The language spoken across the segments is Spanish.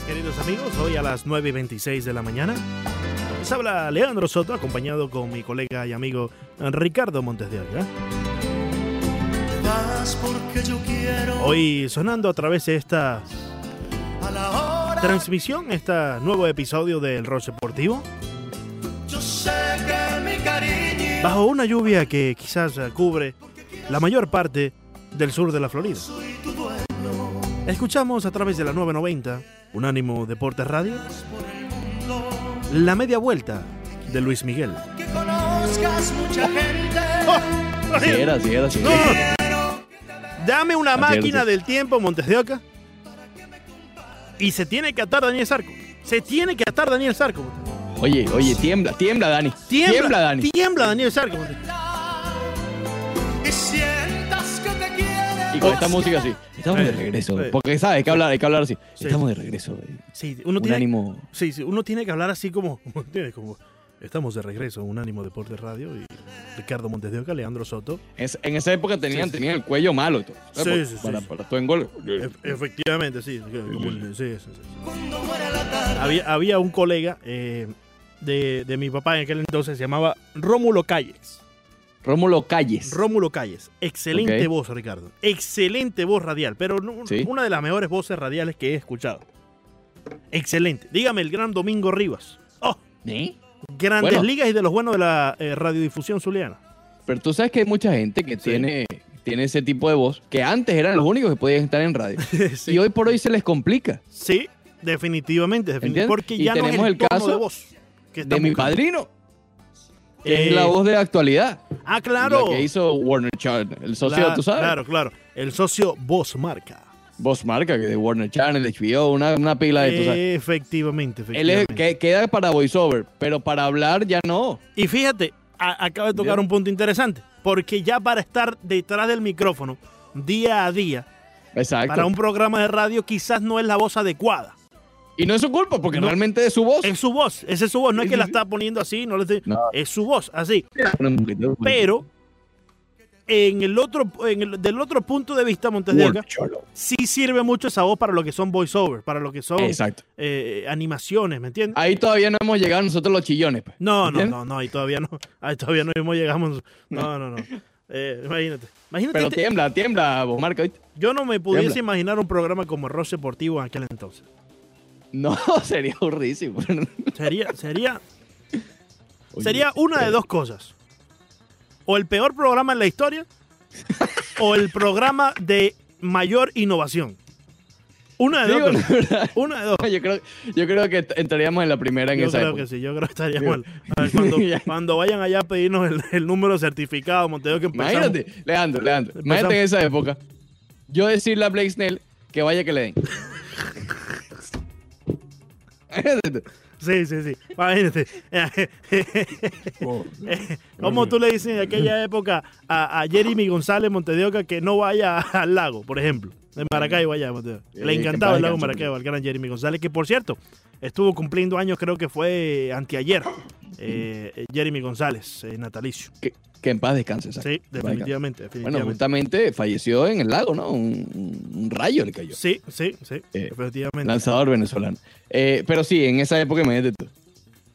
días, queridos amigos. Hoy a las 9 y 26 de la mañana. Les habla Leandro Soto, acompañado con mi colega y amigo Ricardo Montes de Oca. Hoy sonando a través de esta transmisión, este nuevo episodio del Rock Deportivo. Bajo una lluvia que quizás cubre la mayor parte del sur de la Florida. Escuchamos a través de la 990, Unánimo Deportes Radio, la media vuelta de Luis Miguel. Sí era, sí era, sí era. Dame una Así máquina era, del tiempo, Montes de Oca. Y se tiene que atar Daniel Sarco. Se tiene que atar Daniel Sarco. Oye, oye, tiembla, tiembla, Dani. Tiembla, Tiembla, Dani. Tiembla Daniel Sarco. Y con esta música así. Estamos de regreso. Porque, ¿sabes? Hay que hablar, hay que hablar así. Sí. Estamos de regreso. eh. Sí, uno Un tiene, ánimo. sí, sí, uno tiene que hablar así como, ¿entiendes? como estamos de regreso en Unánimo Deportes Radio y Ricardo Montes de Oca, Leandro Soto. Es- en esa época tenían, Sí, sí. tenían el cuello malo todo. Sí, Para- sí, sí, Para, sí. para todo engole. E- efectivamente, sí. como sí, sí, sí. Había, había un colega eh, de, de mi papá en aquel entonces, se llamaba Rómulo Calles. Rómulo Calles. Rómulo Calles. Excelente voz, Ricardo. Excelente voz radial, pero Sí. una de las mejores voces radiales que he escuchado. Excelente. Dígame el gran Domingo Rivas. Oh, ¿Eh? grandes Bueno. ligas y de los buenos de la eh, radiodifusión zuliana. Pero tú sabes que hay mucha gente que tiene, tiene ese tipo de voz, que antes eran los únicos que podían estar en radio. sí. Y hoy por hoy se les complica. Sí, definitivamente. definitivamente porque Y ya no es tenemos el, caso de voz que De mi padrino, que Eh, es la voz de la actualidad. Ah, claro. La que hizo Warner Channel, el socio, Cla- tú sabes. Claro, claro. El socio Voz Marca. Voz marca, que de Warner Channel, HBO, una, una pila de tú sabes. Efectivamente, Él es, efectivamente. que, queda para voiceover, pero para hablar ya no. Y fíjate, a- acaba de tocar un punto interesante. Porque ya para estar detrás del micrófono día a día, Exacto. para un programa de radio, quizás no es la voz adecuada. Y no es su culpa, porque No. realmente es su voz. Es su voz, esa es su voz. No es que la está poniendo así, no le estoy- No. es su voz, así. Pero en el otro, en el- del otro punto de vista, Montes de Oca, sí sirve mucho esa voz para lo que son voiceover, para lo que son Exacto. eh, animaciones, ¿me entiendes? Ahí todavía no hemos llegado nosotros los chillones. pues. No, no, no, no, ahí todavía no, ahí todavía no mismo llegamos. No, no, no. Eh, imagínate. Imagínate, Pero este- tiembla, tiembla, vos marca, ¿oíste? yo no me pudiese tiembla. imaginar un programa como Ross Deportivo en aquel entonces. No, sería horrísimo. Sería, sería, Oye, sería una de dos cosas. O el peor programa en la historia, o el programa de mayor innovación. Una de dos. cosas. Una de dos. yo, creo, yo creo que entraríamos en la primera en Yo esa creo época. que sí, yo creo que estaría Digo-. A ver, cuando, Ya. cuando vayan allá a pedirnos el, el número certificado, Monteo, que empezamos. Imagínate, Leandro, Leandro. Empezamos. Imagínate en esa época. Yo decirle a Blake Snell que vaya que le den. Sí, sí, sí. Imagínate. ¿Cómo tú le dices en aquella época a, a Jeremy González Montedeoca que no vaya al lago, por ejemplo? En Maracaibo allá, Montedioca. Le Eh, que encantaba en el lago Maracaibo al gran Jeremy González, que por cierto, estuvo cumpliendo años, creo que fue anteayer. Eh, Jeremy González, eh, natalicio. Que, que en paz descanse. exacto. Sí, definitivamente, Bueno, justamente falleció en el lago, ¿no? Un, rayo le cayó. Sí, sí, sí, Eh, efectivamente. Lanzador venezolano. Eh, pero sí, en esa época, imagínate tú.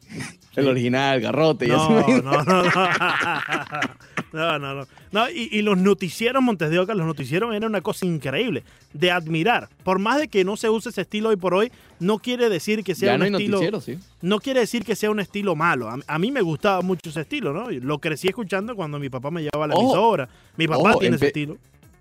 El original, garrote y así. no, no, no. No, no, no. No, y, y los noticieros Montes de Oca, los noticieros era una cosa increíble, de admirar. Por más de que no se use ese estilo hoy por hoy, no quiere decir que sea Ya un no estilo. sí. No quiere decir que sea un estilo malo. A, a mí me gustaba mucho ese estilo, ¿no? Lo crecí escuchando cuando mi papá me llevaba a la Ojo. emisora. Mi papá Ojo, tiene ese estilo.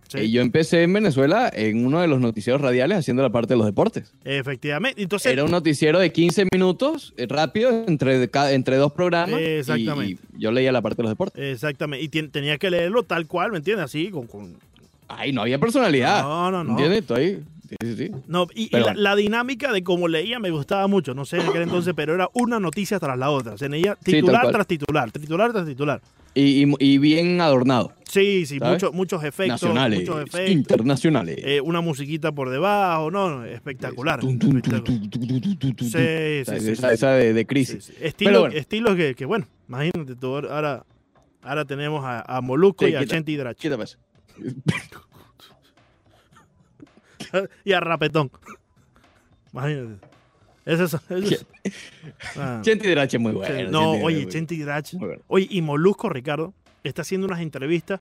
Sí, Y yo empecé en Venezuela en uno de los noticieros radiales haciendo la parte de los deportes. efectivamente. Entonces, Era un noticiero de 15 minutos, eh, rápido, entre, entre dos programas. Exactamente. Y, yo leía la parte de los deportes. exactamente. Y tenía que leerlo tal cual, ¿me entiendes? Así, con, con- Ay, no había personalidad. No, no, no. ¿Entiendes? Estoy. Sí, sí, sí. No, y, la, dinámica de cómo leía me gustaba mucho, no sé en aquel entonces, pero era una noticia tras la otra. Se leía titular tras titular, titular tras titular. Y, y- y bien adornado. Sí, sí, ¿Sabes? muchos muchos efectos. Nacionales, Muchos efectos. internacionales. eh, una musiquita por debajo, no, no, espectacular. Sí, Esa- sí, de, crisis. Estilo- bueno. Estilos que, que, bueno, imagínate tú, ahora, ahora tenemos a, a Molusco y a. Quítame eso. y a Rapetón. Imagínate. Ese es, ese es- Ah, Chente Hidrache es muy bueno. no, Chente oye, Hidrach. Muy bueno. Oye, y Molusco, Ricardo, está haciendo unas entrevistas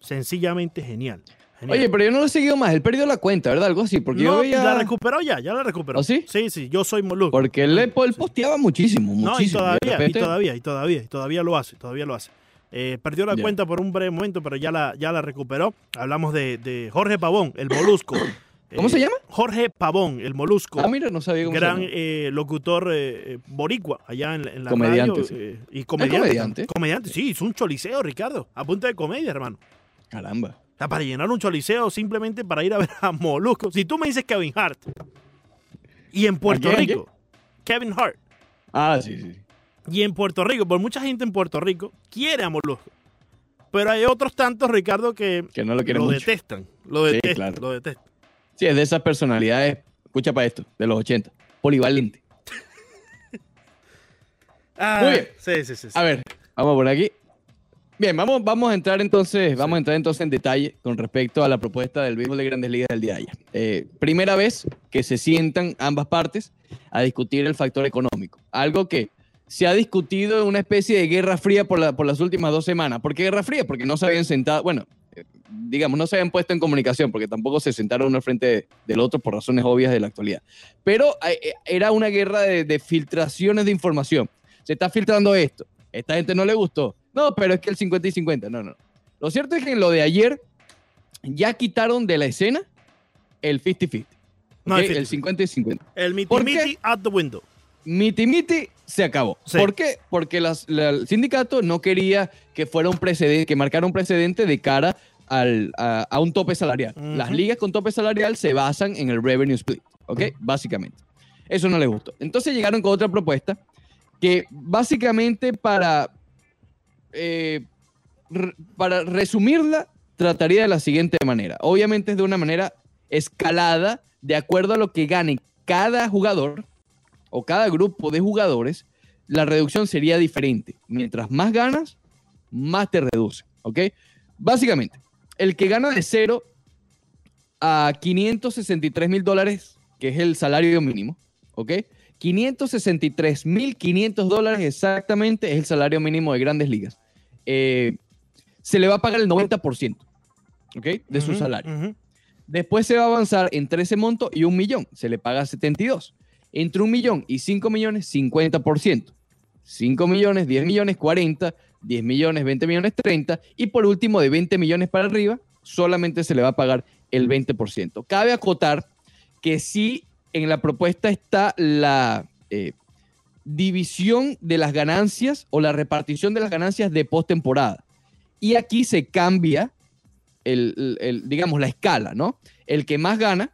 sencillamente genial. Genial. Oye, pero yo no lo he seguido más. Él perdió la cuenta, ¿verdad? Algo así. Porque no, yo veía... la recuperó ya, ya la recuperó. ¿Ah, sí? Sí, sí, yo soy Molusco. Porque él, él posteaba muchísimo, No, y muchísimo. todavía, repente- y todavía, y todavía, y todavía lo hace, todavía lo hace. Eh, perdió la cuenta por un breve momento, pero ya la, ya la recuperó. Hablamos de, de Jorge Pavón, el molusco. ¿Cómo se llama? Jorge Pavón, el molusco. Ah, mira, no sabía cómo se gran llama. eh, locutor eh, eh, boricua allá en, la- en la Comediante, radio. sí. eh, y comediante. comediante? Comediante, sí, hizo un choliseo, Ricardo, a punta de comedia, hermano. Caramba. Está para llenar un choliseo simplemente para ir a ver a Molusco. Si tú me dices Kevin Hart y en Puerto. Rico, Kevin Hart, Ah, sí, sí. y en Puerto Rico, por mucha gente en Puerto Rico quiere a Molusco. Pero hay otros tantos, Ricardo, que Que no lo quieren lo mucho. detestan. Lo Sí, detestan, claro. lo detestan. Sí, es de esas personalidades, escucha para esto, de los 80. Polivalente. Ah, Muy bien. Sí, sí, sí. sí. A ver, vamos por aquí. Bien, vamos, vamos a entrar entonces, vamos a entrar entonces en detalle con respecto a la propuesta del béisbol de Grandes Ligas del día de ayer. Eh, primera vez que se sientan ambas partes a discutir el factor económico. Algo que se ha discutido en una especie de guerra fría por, la- por las últimas dos semanas. ¿Por qué guerra fría? Porque no se habían sentado, bueno, digamos, no se habían puesto en comunicación, porque tampoco se sentaron uno al frente de- del otro por razones obvias de la actualidad. Pero eh, eh, era una guerra de, de filtraciones de información. Se está filtrando esto. Esta gente no le gustó. No, pero es que el 50 y 50. No, no. Lo cierto es que en lo de ayer ya quitaron de la escena el 50-50. No, ¿ok? el 50-50. el 50 y 50. El miti miti at the window. Miti Miti se acabó. Sí. ¿Por qué? Porque las- la- el sindicato no quería que fuera un precedente, que marcara un precedente de cara al- a, a un tope salarial. Ujú. Las ligas con tope salarial se basan en el revenue split, ¿ok? Básicamente. Eso no les gustó. Entonces llegaron con otra propuesta que básicamente para, eh, re- para resumirla trataría de la siguiente manera. Obviamente es de una manera escalada de acuerdo a lo que gane cada jugador o cada grupo de jugadores, la reducción sería diferente. Mientras más ganas, más te reduce. ¿Ok? Básicamente, el que gana de 0 a 563 mil dólares, que es el salario mínimo, ¿ok? 563 mil 500 dólares exactamente es el salario mínimo de grandes ligas. Eh, se le va a pagar el 90%, ¿ok? De su salario. Después se va a avanzar entre ese monto y un millón. Se le paga 72. Entre un millón y 5 millones, 50%. 5 millones, 10 millones, 40. 10 millones, 20 millones, 30. Y por último, de 20 millones para arriba, solamente se le va a pagar el 20%. Cabe acotar que sí en la propuesta está la eh, división de las ganancias o la repartición de las ganancias de postemporada. Y aquí se cambia el, digamos, la escala, ¿no? El que más gana,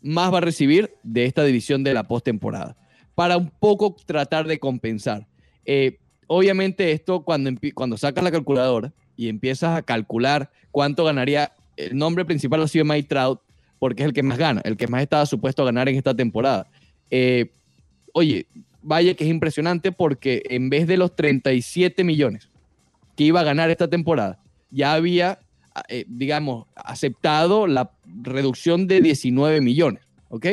más va a recibir de esta división de la postemporada, para un poco tratar de compensar. Eh, obviamente esto cuando, cuando sacas la calculadora y empiezas a calcular cuánto ganaría, el nombre principal ha sido Mike Trout, porque es el que más gana, el que más estaba supuesto a ganar en esta temporada. Eh, oye, vaya que es impresionante porque en vez de los 37 millones que iba a ganar esta temporada, ya había eh, digamos, aceptado la reducción de 19 millones, ¿ok?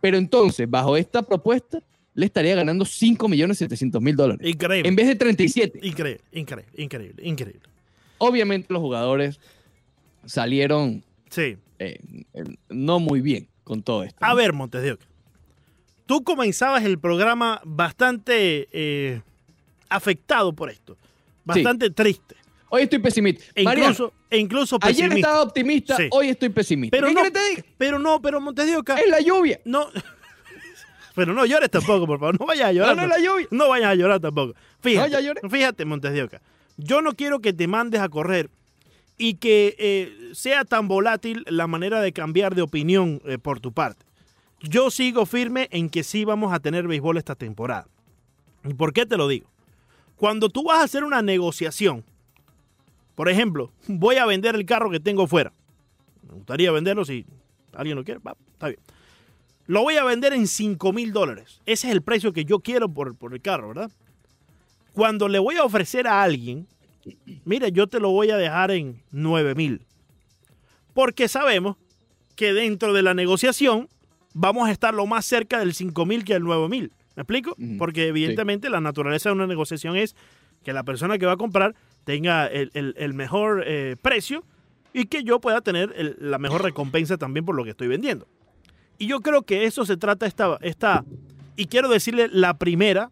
Pero entonces, bajo esta propuesta, le estaría ganando 5 millones 700 mil dólares. Increíble. En vez de 37. Increíble, increíble, increíble, increíble. Obviamente los jugadores salieron Sí. eh, eh, no muy bien con todo esto. A ¿no? ver, Montes de Oca. Tú comenzabas el programa bastante eh, afectado por esto. Bastante triste. Hoy estoy pesimista. E Mariano, incluso, e incluso ayer estaba optimista, Sí. hoy estoy pesimista. Pero ¿Qué no, te diga? pero no, pero Montes de Oca, Es la lluvia. no. Pero no llores tampoco, por favor. No vayas a llorar. no la lluvia. No vayas a llorar tampoco. No, fíjate, Montes de Oca. Yo no quiero que te mandes a correr y que eh, sea tan volátil la manera de cambiar de opinión eh, por tu parte. Yo sigo firme en que sí vamos a tener béisbol esta temporada. ¿Y por qué te lo digo? Cuando tú vas a hacer una negociación, por ejemplo, voy a vender el carro que tengo fuera. Me gustaría venderlo si alguien lo quiere. Va, está bien. Lo voy a vender en 5 mil dólares. Ese es el precio que yo quiero por, por el carro, ¿verdad? Cuando le voy a ofrecer a alguien, mira, yo te lo voy a dejar en 9 mil. Porque sabemos que dentro de la negociación vamos a estar lo más cerca del 5.000 que del 9.000. ¿Me explico? Porque evidentemente la naturaleza de una negociación es que la persona que va a comprar tenga el, el- el mejor eh, precio y que yo pueda tener el- la mejor recompensa también por lo que estoy vendiendo. Y yo creo que eso se trata esta, esta y quiero decirle la primera,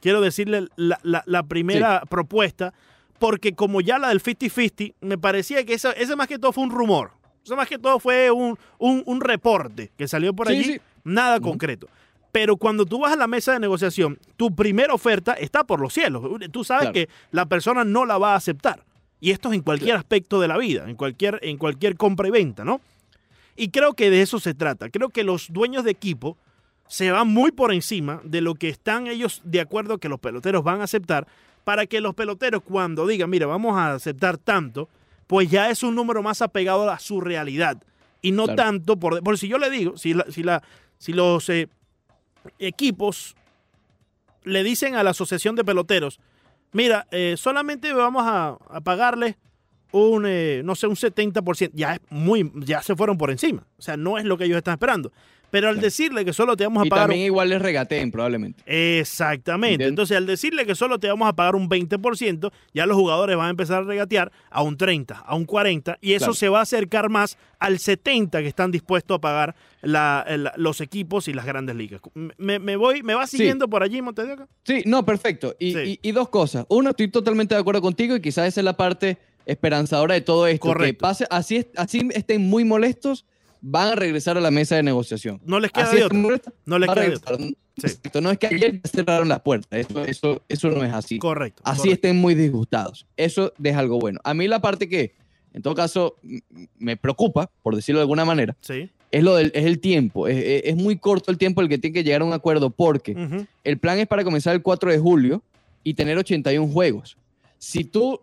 quiero decirle la, la- la primera propuesta, porque como ya la del 50-50, me parecía que esa- ese más que todo fue un rumor. Eso más que todo fue un, un- un reporte que salió por Sí, allí, sí. nada concreto. Pero cuando tú vas a la mesa de negociación, tu primera oferta está por los cielos. Tú sabes Claro. que la persona no la va a aceptar. Y esto es en cualquier aspecto de la vida, en cualquier, en cualquier compra y venta, ¿no? Y creo que de eso se trata. Creo que los dueños de equipo se van muy por encima de lo que están ellos de acuerdo que los peloteros van a aceptar para que los peloteros cuando digan, mira, vamos a aceptar tanto, pues ya es un número más apegado a su realidad y no Claro. tanto por... Por si yo le digo, si, la- si, la, si los eh, equipos le dicen a la asociación de peloteros, mira, eh, solamente vamos a, a pagarle un, eh, no sé, un 70%, ya es muy, ya se fueron por encima. O sea, no es lo que ellos están esperando. Pero al Claro. decirle que solo te vamos a Y pagar... un- también igual les regateen, probablemente. Exactamente. ¿Entiendes? Entonces, al decirle que solo te vamos a pagar un 20%, ya los jugadores van a empezar a regatear a un 30, a un 40, y eso Claro. se va a acercar más al 70 que están dispuestos a pagar la- los equipos y las grandes ligas. Me, me voy, ¿Me va siguiendo por allí, Montedioca? Sí, no, perfecto. Y, Sí. y- y dos cosas. Uno, estoy totalmente de acuerdo contigo y quizás esa es la parte esperanzadora de todo esto. Correcto. Que pase, así, es- así estén muy molestos, van a regresar a la mesa de negociación. No les queda Así de estén otra. molestos, No les queda de otra. regresar. Sí. Exacto, No es que ayer cerraron las puertas. Eso, eso, eso no es así. Correcto. Así correcto. estén muy disgustados. Eso deja algo bueno. A mí la parte que, en todo caso, me preocupa, por decirlo de alguna manera, Sí. es, lo del, es el tiempo. Es, es- es muy corto el tiempo el que tiene que llegar a un acuerdo porque el plan es para comenzar el 4 de julio y tener 81 juegos. Si tú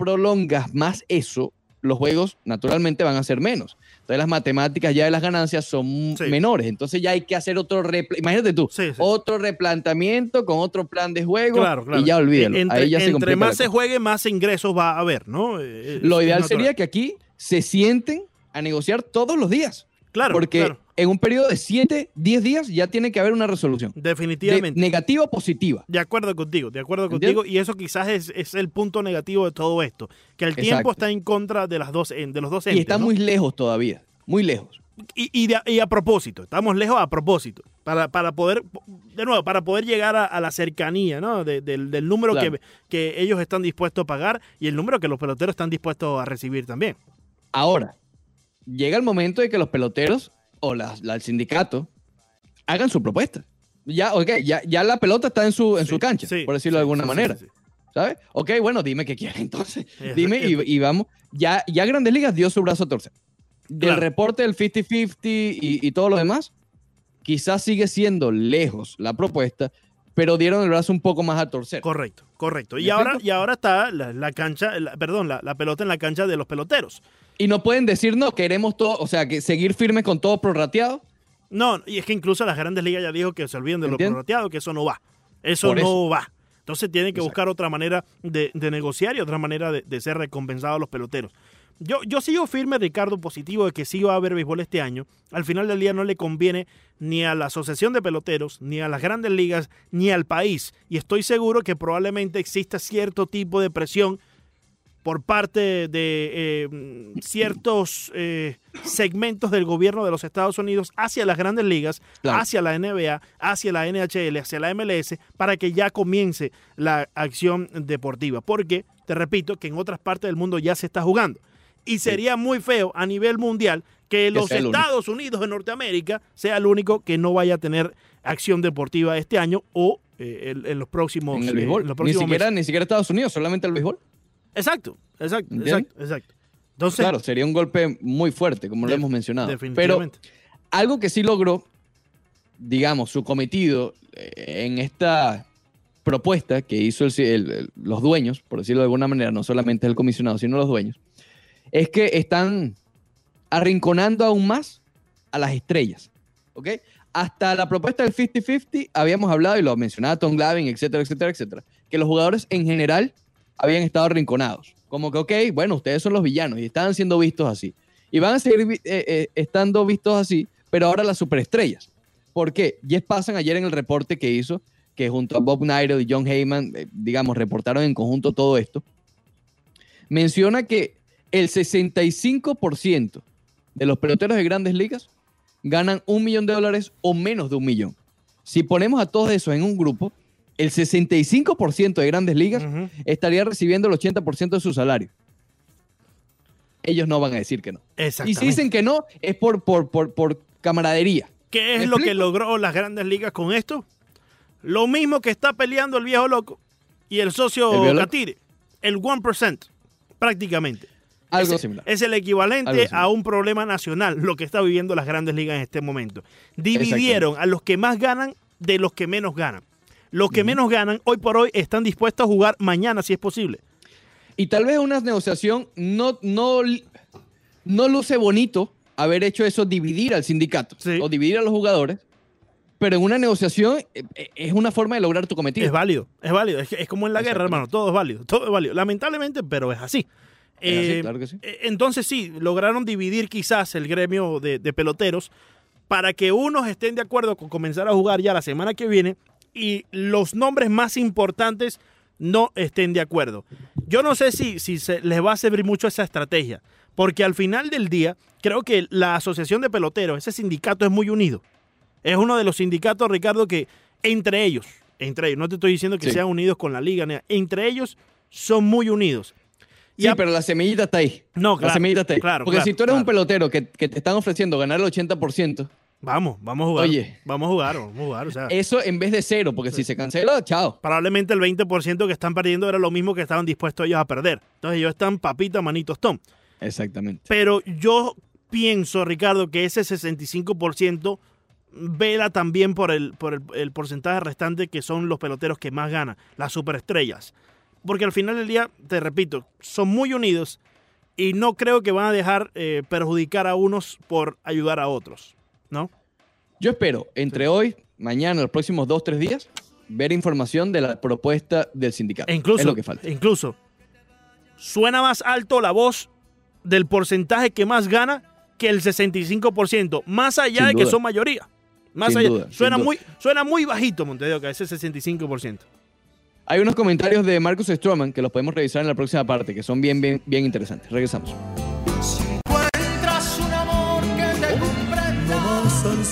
prolongas más eso, los juegos naturalmente van a ser menos. Entonces las matemáticas ya de las ganancias son Sí. menores. Entonces ya hay que hacer otro, imagínate tú, Sí, sí. otro replanteamiento con otro plan de juego Claro, claro. y ya olvídalo. Entre, Ahí ya se entre más se juegue, más ingresos va a haber, ¿no? Eh, es- Lo ideal natural. sería que aquí se sienten a negociar todos los días. Claro, porque claro. En un periodo de 7, 10 días ya tiene que haber una resolución. De- definitivamente. negativa o positiva. De acuerdo contigo, de acuerdo ¿Entiendes? contigo. Y eso quizás es, es el punto negativo de todo esto. Que el tiempo está en contra de, las dos, de los dos Y entes. está ¿no? muy lejos todavía. Muy lejos. y, y de- y a propósito, estamos lejos a propósito. Para, para poder, de nuevo, para poder llegar a, a la cercanía ¿no? De- del, del número Claro. que, que ellos están dispuestos a pagar y el número que los peloteros están dispuestos a recibir también. Ahora, llega el momento de que los peloteros o la- la- el sindicato hagan su propuesta. Ya, ok, ya, ya la pelota está en su, en Sí, su cancha, sí, por decirlo de alguna manera. ¿Sabes? Ok, bueno, dime qué quieres entonces. Es- Dime y, vamos. Ya, ya Grandes Ligas dio su brazo a torcer. Del Claro. reporte del 50-50 y, y todo lo demás, quizás sigue siendo lejos la propuesta, pero dieron el brazo un poco más a torcer. Correcto, correcto. Y ¿Me ahora, explico? y ahora está la, la cancha, la- perdón, la, la pelota en la cancha de los peloteros. Y no pueden decir, no, queremos todo, o sea, que seguir firmes con todo prorrateado. No, y es que incluso las grandes ligas ya dijo que se olviden de lo ¿Entiendes? prorrateado, que eso no va. Eso no va. Entonces tienen que Exacto. buscar otra manera de, de negociar y otra manera de, de ser recompensados los peloteros. Yo, yo sigo firme, Ricardo, positivo de que sí va a haber béisbol este año. Al final del día no le conviene ni a la Asociación de Peloteros, ni a las grandes ligas, ni al país. Y estoy seguro que probablemente exista cierto tipo de presión por parte de eh, ciertos eh, segmentos del gobierno de los Estados Unidos hacia las grandes ligas, Claro. hacia la NBA, hacia la NHL, hacia la MLS, para que ya comience la acción deportiva. Porque, te repito, que en otras partes del mundo ya se está jugando. Y sería muy feo a nivel mundial que los. Estados Unidos de Norteamérica sea el único que no vaya a tener acción deportiva este año o eh, en, en los próximos, En eh, el béisbol. en los Ni próximos siquiera, meses. ni siquiera Estados Unidos, solamente el béisbol. Exacto, exacto, exacto, exacto. Entonces, claro, sería un golpe muy fuerte, como lo hemos mencionado. Pero definitivamente. algo que sí logró, digamos, su cometido eh, en esta propuesta que hizo el- los dueños, por decirlo de alguna manera, no solamente el comisionado, sino los dueños, es que están arrinconando aún más a las estrellas. ¿Ok? Hasta la propuesta del 50-50 habíamos hablado, y lo mencionaba Tom Glavine, etcétera, etcétera, etcétera, que los jugadores en general habían estado arrinconados. Como que, ok, bueno, ustedes son los villanos y estaban siendo vistos así. Y van a seguir eh, eh, estando vistos así pero ahora las superestrellas. ¿Por qué? Jeff Passan ayer en el reporte que hizo, que junto a Bob Nightingale y John Heyman, eh, digamos, reportaron en conjunto todo esto, menciona que el 65% de los peloteros de grandes ligas ganan un millón de dólares o menos de un millón. Si ponemos a todos esos en un grupo, el 65% de grandes ligas estaría recibiendo el 80% de su salario. Ellos no van a decir que no. Y si dicen que no, es por, por, por, por camaradería. ¿Qué es ¿Me lo que logró las grandes ligas con esto? Lo mismo que está peleando el viejo loco y el socio. Catire. El 1%, prácticamente. Algo es, similar. es el equivalente a un problema nacional, lo que está viviendo las grandes ligas en este momento. Dividieron a los que más ganan de los que menos ganan. Los que menos ganan hoy por hoy están dispuestos a jugar mañana si es posible. Y tal vez una negociación no, no, no luce bonito haber hecho eso, dividir al sindicato Sí. o dividir a los jugadores, pero en una negociación eh, eh, es una forma de lograr tu cometido. Es válido, es válido. Es, como en la guerra, hermano. Todo es válido, todo es válido. Lamentablemente, pero es así. Es así, Eh, claro que sí. Entonces sí, lograron dividir quizás el gremio de, de peloteros para que unos estén de acuerdo con comenzar a jugar ya la semana que viene y los nombres más importantes no estén de acuerdo. Yo no sé si, si se les va a servir mucho esa estrategia, porque al final del día creo que la Asociación de Peloteros, ese sindicato es muy unido. Es uno de los sindicatos, Ricardo, que entre ellos, entre ellos, no te estoy diciendo que Sí. sean unidos con la liga, entre ellos son muy unidos. Sí, a- pero la semillita está ahí. No, la claro, semillita está ahí. claro, Porque claro, si tú eres un pelotero que, que te están ofreciendo ganar el 80%, Vamos, vamos a jugar. Oye. Vamos a jugar, vamos a jugar. O sea, eso en vez de cero, porque si se cancela, chao. probablemente el 20% que están perdiendo era lo mismo que estaban dispuestos ellos a perder. Entonces ellos están papita, manito, Tom. Exactamente. Pero yo pienso, Ricardo, que ese 65% vela también por el, por el, el porcentaje restante que son los peloteros que más ganan, las superestrellas. Porque al final del día, te repito, son muy unidos y no creo que van a dejar eh, perjudicar a unos por ayudar a otros, ¿no? Yo espero, entre hoy, mañana, los próximos dos, tres días, ver información de la propuesta del sindicato. E incluso, es lo que falta. incluso, suena más alto la voz del porcentaje que más gana que el 65%, más allá Sin de que son mayoría. Más Sin allá. duda, suena, duda. muy, suena muy bajito, Montevideo, que ese 65%. Hay unos comentarios de Marcus Stroman que los podemos revisar en la próxima parte, que son bien, bien, bien interesantes. Regresamos.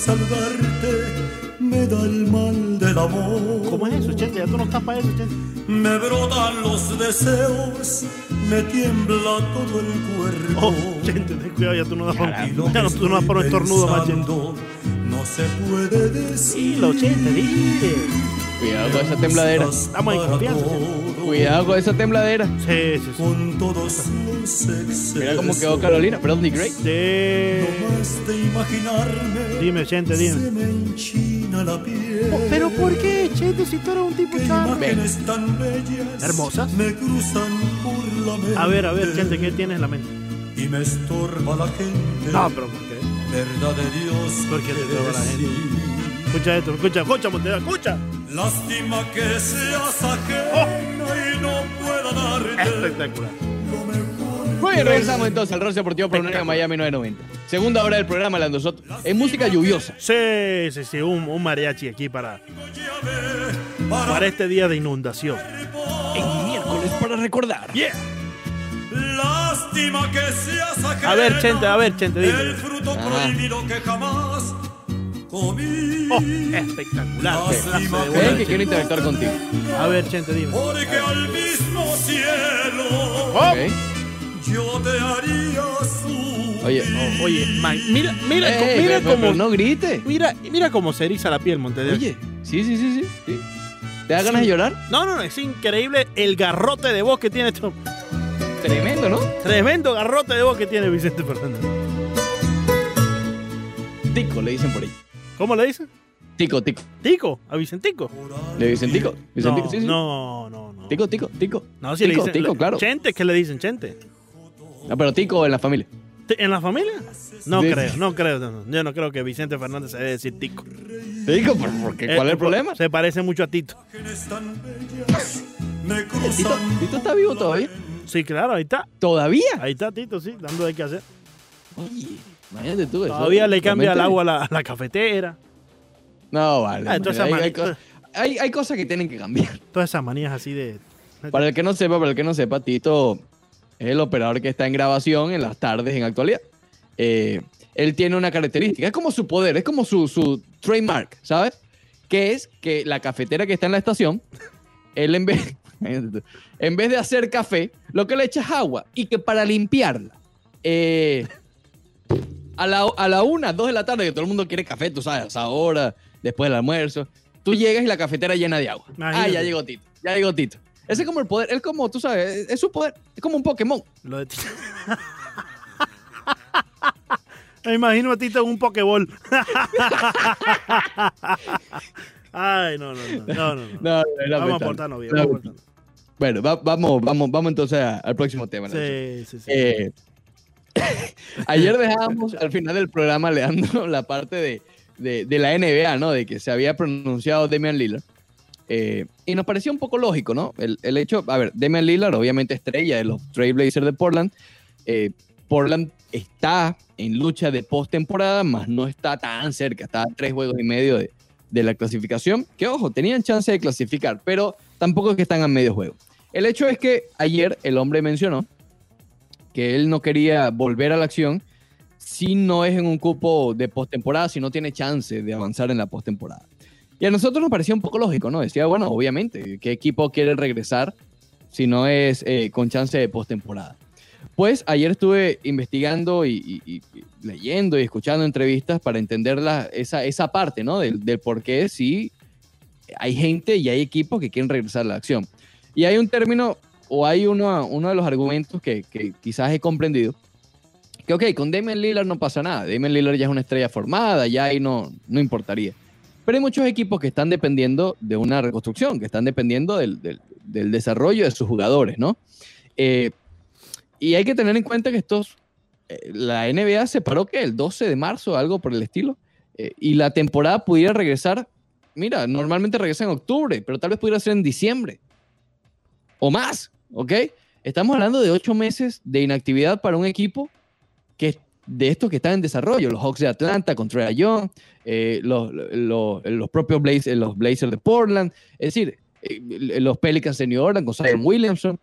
Saludarte me da el mal del amor. ¿Cómo es eso, Chente? Ya tú no estás para eso, Chente. Me brotan los deseos, me tiembla todo el cuerpo. Oh, Chente, ten cuidado, ya tú no das para, lo ya no, tú no das para un estornudo más, Chente. No se puede decir. Dilo, Chente, dile. Cuidado con esa tembladera. Estamos en confianza, todo, Cuidado con esa tembladera. Sí, sí, sí. Con todos los. Mira cómo quedó Carolina, perdón, Nick Gray. Sí. De imaginarme. Dime, Chente, dime. Piel. ¿Pero por qué, Chente, si tú eres un tipo charro? Hermosas. Me cruzan por la mente. A ver, a ver, Chente, ¿qué tienes en la mente? Y me estorba la gente. No, pero ¿por qué? Verdad de Dios. ¿Por qué te estorba la gente? Escucha esto, escucha, escucha, Montevideo, escucha. Lástima que seas ajena y no pueda darte Espectacular. Muy bien, regresamos entonces al Rock Deportivo por Unánimo Miami 990. Segunda hora del programa, la nosotros. En música lluviosa. Sí, sí, sí, un, un mariachi aquí para, para este día de inundación. En miércoles para recordar. Yeah. Lástima que seas ajena. A ver, Chente, a ver, Chente, dime. El fruto prohibido que jamás comí. Oh, espectacular. de que quiero interactuar contigo. A ver, Chente, dime. Porque al mismo cielo Oh, ¿Ok? yo te haría subir. Oye, oh, oye, man, mira, mira, Ey, co- mira pero- pero cómo, no grite. mira, mira cómo se eriza la piel, Montevideo. Oye, sí, sí, sí, sí. sí. ¿Te da ganas de llorar? No, no, no, es increíble el garrote de voz que tiene esto. Tremendo, ¿no? Tremendo garrote de voz que tiene Vicente Fernández. Tico, le dicen por ahí. ¿Cómo le dicen? Tico, tico. Tico, a Vicentico. Le dicen tico. No, Vicentico, sí, sí. no, no, no. Tico, tico, tico. No, si le tico, dicen. tico, le- claro. Chente, ¿qué le dicen? Chente. No, pero tico en la familia. ¿Te- ¿En la familia? No Sí. creo, no creo. no, no. Yo no creo que Vicente Fernández se debe decir Tico. Tico, ¿por, por qué? ¿cuál es Eh, el problema? Se parece mucho a Tito. Tito. Tito está vivo todavía. Sí, claro, ahí está. ¿Todavía? Ahí está Tito, sí, dando de qué hacer. Oye, Imagínate tú. eso Todavía le cambia el agua a la, a la cafetera. No, vale. Ah, entonces hay, hay- hay cosas que tienen que cambiar. Todas esas manías así de. Para el que no sepa, para el que no sepa, Tito es el operador que está en grabación en las tardes en actualidad. Eh, él tiene una característica, es como su poder, es como su, su trademark, ¿sabes? Que es que la cafetera que está en la estación, él en vez, en vez de hacer café, lo que le echa es agua y que para limpiarla, eh, a, la, a la una, dos de la tarde, que todo el mundo quiere café, tú sabes, a esa hora, después del almuerzo, tú llegas y la cafetera llena de agua. Ah, ya llegó Tito, ya llegó Tito. Ese es como el poder, es como, tú sabes, es, su poder, es como un Pokémon. Lo de ti- Me imagino a Tito en un Pokéball. Ay, no, no, no. No, no, no. Vamos a aportarnos bien. Vamos a aportarnos. Bueno, va- vamos, vamos, vamos entonces a- al próximo tema. Sí, sí, sí. Eh, ayer dejábamos al final del programa Leandro la parte de, de- la NBA, ¿no? De que se había pronunciado Damian Lillard. Eh, y nos parecía un poco lógico, ¿no? El, el hecho, a ver, Damian Lillard, obviamente estrella de los Trailblazers de Portland. Eh, Portland está en lucha de postemporada, más no está tan cerca, está a tres juegos y medio de, de la clasificación. Que ojo, tenían chance de clasificar, pero tampoco es que están a medio juego. El hecho es que ayer el hombre mencionó que él no quería volver a la acción si no es en un cupo de postemporada, si no tiene chance de avanzar en la postemporada. Y a nosotros nos parecía un poco lógico, ¿no? Decía, bueno, obviamente, ¿qué equipo quiere regresar si no es eh, con chance de postemporada? Pues ayer estuve investigando y, leyendo y escuchando entrevistas para entender la- esa, esa parte, ¿no? Del, del por qué si hay gente y hay equipos que quieren regresar a la acción. Y hay un término o hay uno, uno de los argumentos que, quizás he comprendido. Que ok, con Damian Lillard no pasa nada. Damian Lillard ya es una estrella formada, ya ahí no, no importaría. Pero hay muchos equipos que están dependiendo de una reconstrucción, que están dependiendo del, del- del desarrollo de sus jugadores, ¿no? Eh, y hay que tener en cuenta que estos, eh, la NBA se paró que el 12 de marzo, algo por el estilo, eh, y la temporada pudiera regresar, mira, normalmente regresa en octubre, pero tal vez pudiera ser en diciembre o más, ¿ok? Estamos hablando de ocho meses de inactividad para un equipo que de estos que están en desarrollo, los Hawks de Atlanta contra Young, eh, los, los, los propios Blazers, los Blazers de Portland, es decir, eh, los Pelicans de New Orleans con Zion Williamson.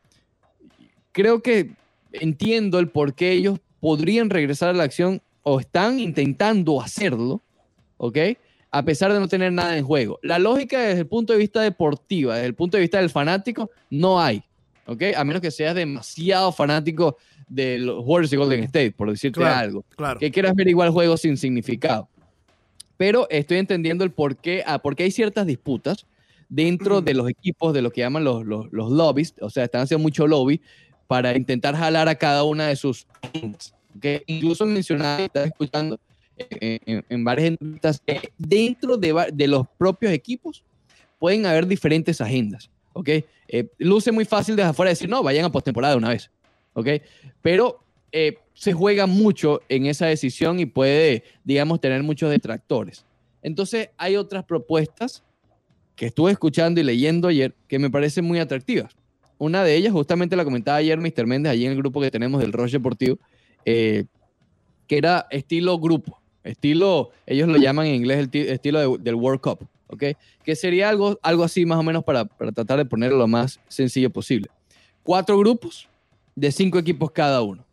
Creo que entiendo el por qué ellos podrían regresar a la acción o están intentando hacerlo, ¿ok? A pesar de no tener nada en juego. La lógica desde el punto de vista deportivo, desde el punto de vista del fanático, no hay, ¿ok? A menos que seas demasiado fanático de los Warriors de Golden State, por decirte Claro. algo Claro. que quieras ver igual juegos sin significado. Pero estoy entendiendo el por qué, ah, porque hay ciertas disputas dentro de los equipos de lo que llaman los, los, los lobbies, o sea, están haciendo mucho lobby para intentar jalar a cada una de sus ¿ok? Incluso mencionaba, estaba escuchando en, en varias entrevistas, que dentro de, de los propios equipos pueden haber diferentes agendas, ¿ok? Eh, luce muy fácil desde afuera decir, no, vayan a postemporada una vez, ¿ok? Pero eh, se juega mucho en esa decisión y puede, digamos, tener muchos detractores. Entonces, hay otras propuestas que estuve escuchando y leyendo ayer que me parecen muy atractivas. Una de ellas, justamente la comentaba ayer Mr. Méndez, allí en el grupo que tenemos del Roche Deportivo, eh, que era estilo grupo, estilo, ellos lo llaman en inglés el ti- estilo de- del World Cup, ¿ok? Que sería algo, algo así más o menos para, para tratar de ponerlo lo más sencillo posible. Cuatro grupos de cinco equipos cada uno,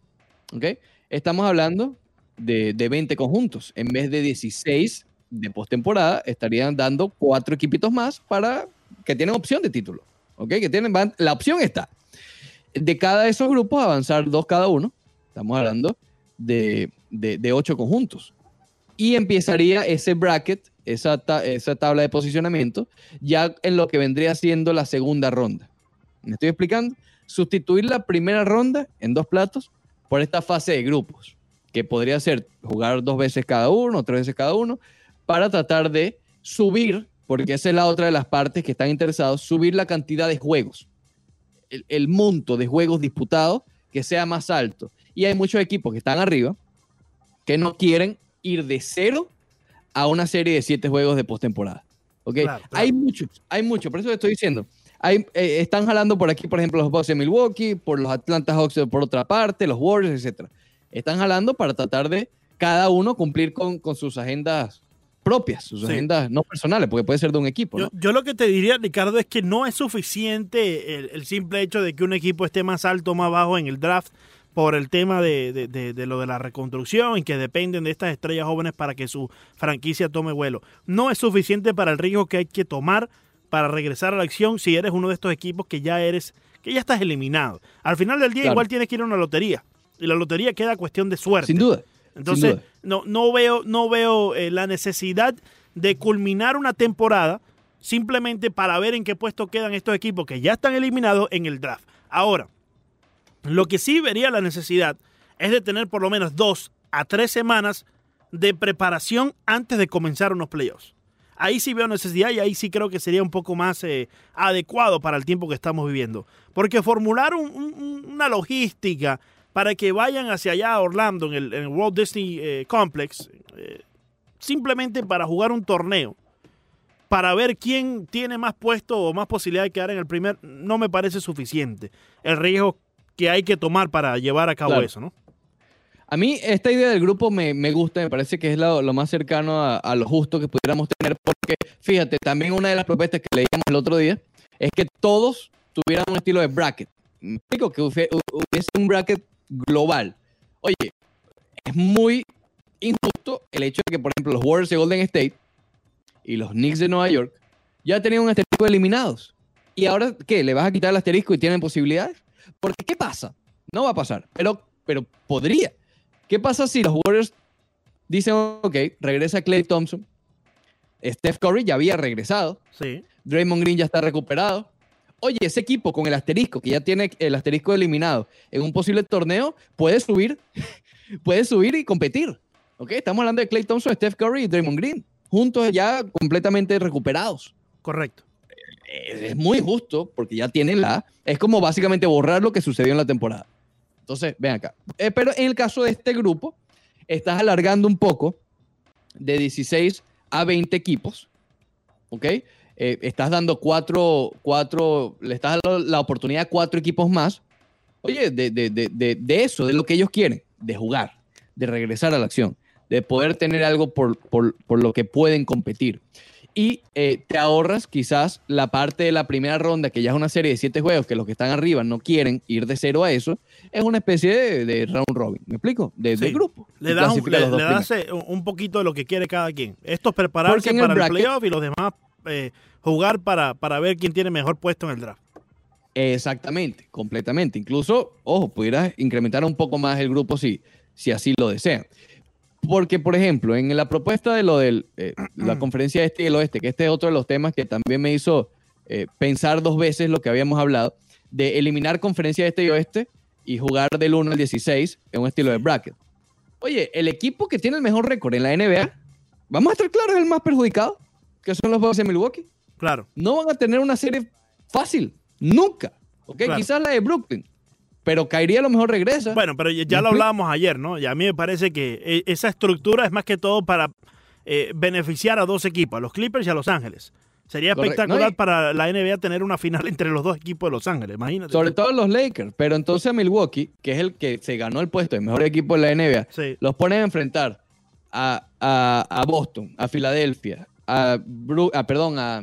¿ok? Estamos hablando de, de 20 conjuntos. En vez de 16 de postemporada, estarían dando cuatro equipitos más para que tienen opción de título, ¿ok? Que tienen, van- la opción está. De cada de esos grupos, avanzar dos cada uno. Estamos hablando de, de, de ocho conjuntos. Y empezaría ese bracket, esa, esa tabla de posicionamiento, ya en lo que vendría siendo la segunda ronda. ¿Me estoy explicando? Sustituir la primera ronda en dos platos por esta fase de grupos, que podría ser jugar dos veces cada uno, tres veces cada uno, para tratar de subir, porque esa es la otra de las partes que están interesados, subir la cantidad de juegos, el monto de juegos disputados que sea más alto. Y hay muchos equipos que están arriba que no quieren ir de cero a una serie de siete juegos de postemporada. ¿ok? Claro, claro. Hay muchos, hay muchos, por eso te estoy diciendo. Hay, eh, están jalando por aquí, por ejemplo, los Bucks de Milwaukee, por los Atlanta Hawks por otra parte, los Warriors, etc. Están jalando para tratar de cada uno cumplir con, con sus agendas propias, sus Sí. agendas no personales, porque puede ser de un equipo, yo lo que te diría, Ricardo, es que no es suficiente el, el simple hecho de que un equipo esté más alto o más bajo en el draft por el tema de, de- de- de lo de la reconstrucción y que dependen de estas estrellas jóvenes para que su franquicia tome vuelo. No es suficiente para el riesgo que hay que tomar para regresar a la acción si eres uno de estos equipos que ya eres, que ya estás eliminado. Al final del día Claro. igual tienes que ir a una lotería y la lotería queda cuestión de suerte. Sin duda. Entonces, duda. no, no veo, no veo eh, la necesidad de culminar una temporada simplemente para ver en qué puesto quedan estos equipos que ya están eliminados en el draft. Ahora, lo que sí vería la necesidad es de tener por lo menos dos a tres semanas de preparación antes de comenzar unos playoffs. Ahí sí veo necesidad y ahí sí creo que sería un poco más eh, adecuado para el tiempo que estamos viviendo. Porque formular un- un- una logística para que vayan hacia allá a Orlando en el, en Walt Disney eh, Complex, eh, simplemente para jugar un torneo, para ver quién tiene más puesto o más posibilidad de quedar en el primer, no me parece suficiente. El riesgo que hay que tomar para llevar a cabo Claro. eso, ¿no? A mí esta idea del grupo me, me gusta, me parece que es lo, lo más cercano a, a lo justo que pudiéramos tener, porque fíjate, también una de las propuestas que leíamos el otro día es que todos tuvieran un estilo de bracket. Me explico que hubiese un bracket global. Oye, es muy injusto el hecho de que, por ejemplo, los Warriors de Golden State y los Knicks de Nueva York ya tenían un asterisco eliminados. ¿Y ahora qué? ¿Le vas a quitar el asterisco y tienen posibilidades? Porque ¿qué pasa? No va a pasar, pero, pero podría. ¿Qué pasa si los Warriors dicen, ok, regresa Clay Thompson, Steph Curry ya había regresado, Sí. Draymond Green ya está recuperado. Oye, ese equipo con el asterisco, que ya tiene el asterisco eliminado en un posible torneo, puede subir, puede subir y competir. ¿Ok? Estamos hablando de Clay Thompson, Steph Curry y Draymond Green, juntos ya completamente recuperados. Correcto. Es muy justo porque ya tienen la... Es como básicamente borrar lo que sucedió en la temporada. Entonces, ven acá. Eh, pero en el caso de este grupo, estás alargando un poco de 16 a 20 equipos. ¿Ok? Eh, estás dando cuatro, cuatro, le estás dando la oportunidad a cuatro equipos más. Oye, de, de, de, de, de eso, de lo que ellos quieren, de jugar, de regresar a la acción, de poder tener algo por, por, por lo que pueden competir. Y eh, te ahorras quizás la parte de la primera ronda, que ya es una serie de siete juegos, que los que están arriba no quieren ir de cero a eso. Es una especie de, de round robin, ¿me explico? De, grupo. Le das, un, le- das, un- poquito de lo que quiere cada quien. Esto es prepararse el para el, bracket- playoff y los demás eh, jugar para, para ver quién tiene mejor puesto en el draft. Exactamente, completamente. Incluso, ojo, pudieras incrementar un poco más el grupo si, si así lo desean. Porque, por ejemplo, en la propuesta de lo de la conferencia este y el oeste, que este es otro de los temas que también me hizo eh, pensar dos veces lo que habíamos hablado, de eliminar conferencia este y oeste y jugar del 1 al 16 en un estilo de bracket. Oye, el equipo que tiene el mejor récord en la NBA, vamos a estar claros, es el más perjudicado, que son los Bucks de Milwaukee Claro. no van a tener una serie fácil, nunca. ¿ok? Claro. Quizás la de Brooklyn, pero Kyrie a lo mejor regresa. Bueno, pero ya- ya ¿Me lo hablábamos ayer, ¿no? Y a mí me parece que eh, esa estructura es más que todo para eh, beneficiar a dos equipos, a los Clippers y a Los Ángeles. Sería espectacular No, y- para la NBA tener una final entre los dos equipos de Los Ángeles, imagínate. Sobre todo los Lakers, pero entonces a Milwaukee, que es el que se ganó el puesto de mejor equipo de la NBA, Sí. los ponen a enfrentar a, a- a Boston, a Filadelfia, a, Bru- a- perdón, a,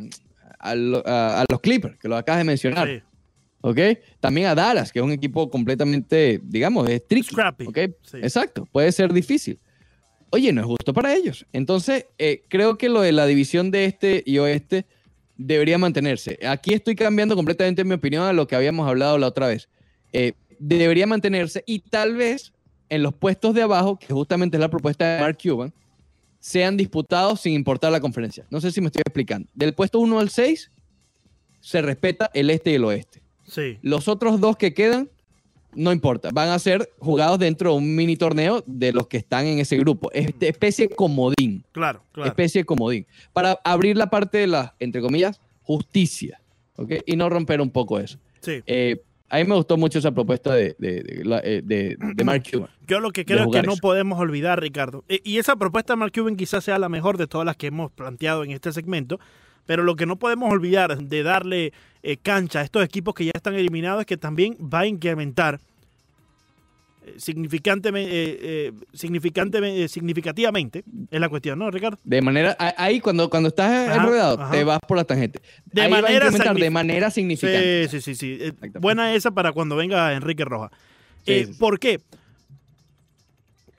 a lo- a- a los Clippers, que lo acabas de mencionar. Sí. ¿Ok? También a Dallas, que es un equipo completamente, digamos, es tricky. Scrappy, ¿ok? sí. Exacto, puede ser difícil. Oye, no es justo para ellos. Entonces, eh, creo que lo de la división de este y oeste debería mantenerse. Aquí estoy cambiando completamente mi opinión a lo que habíamos hablado la otra vez. Eh, debería mantenerse y tal vez en los puestos de abajo, que justamente es la propuesta de Mark Cuban, sean disputados sin importar la conferencia. No sé si me estoy explicando. Del puesto 1 al 6 se respeta el este y el oeste. Sí. Los otros dos que quedan, no importa, van a ser jugados dentro de un mini torneo de los que están en ese grupo. Es de especie de comodín, Claro, claro. especie de comodín, para abrir la parte de la, entre comillas, justicia, ¿ok? Y no romper un poco eso. Sí. Eh, a mí me gustó mucho esa propuesta de, de, de, eh, de- Mark Cuban. Yo lo que creo es que no eso. podemos olvidar, Ricardo, e- y esa propuesta de Mark Cuban quizás sea la mejor de todas las que hemos planteado en este segmento, pero lo que no podemos olvidar de darle eh, cancha a estos equipos que ya están eliminados es que también va a incrementar significantemente, eh, eh, significante- eh, significativamente, es la cuestión, ¿no, Ricardo? De manera, ahí cuando, cuando estás enredado, te vas por la tangente. De ahí va a manera incrementar de manera significante. Sí, sí, sí. sí. Buena esa para cuando venga Enrique Roja. Sí, Eh, sí, sí. ¿Por qué?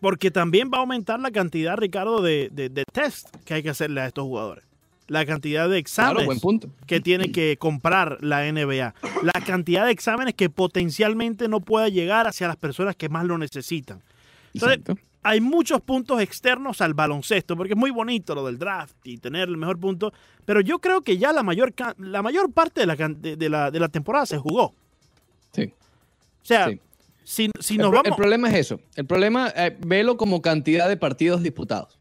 Porque también va a aumentar la cantidad, Ricardo, de, de, de test que hay que hacerle a estos jugadores. La cantidad de exámenes que tiene que comprar la NBA. La cantidad de exámenes que potencialmente no pueda llegar hacia las personas que más lo necesitan. Entonces, Exacto. hay muchos puntos externos al baloncesto, porque es muy bonito lo del draft y tener el mejor punto, pero yo creo que ya la mayor, la mayor parte de la, de, la, de la temporada se jugó. Sí. O sea, Sí. si, si el, nos pro- vamos... el problema es eso. El problema, eh, velo como cantidad de partidos disputados.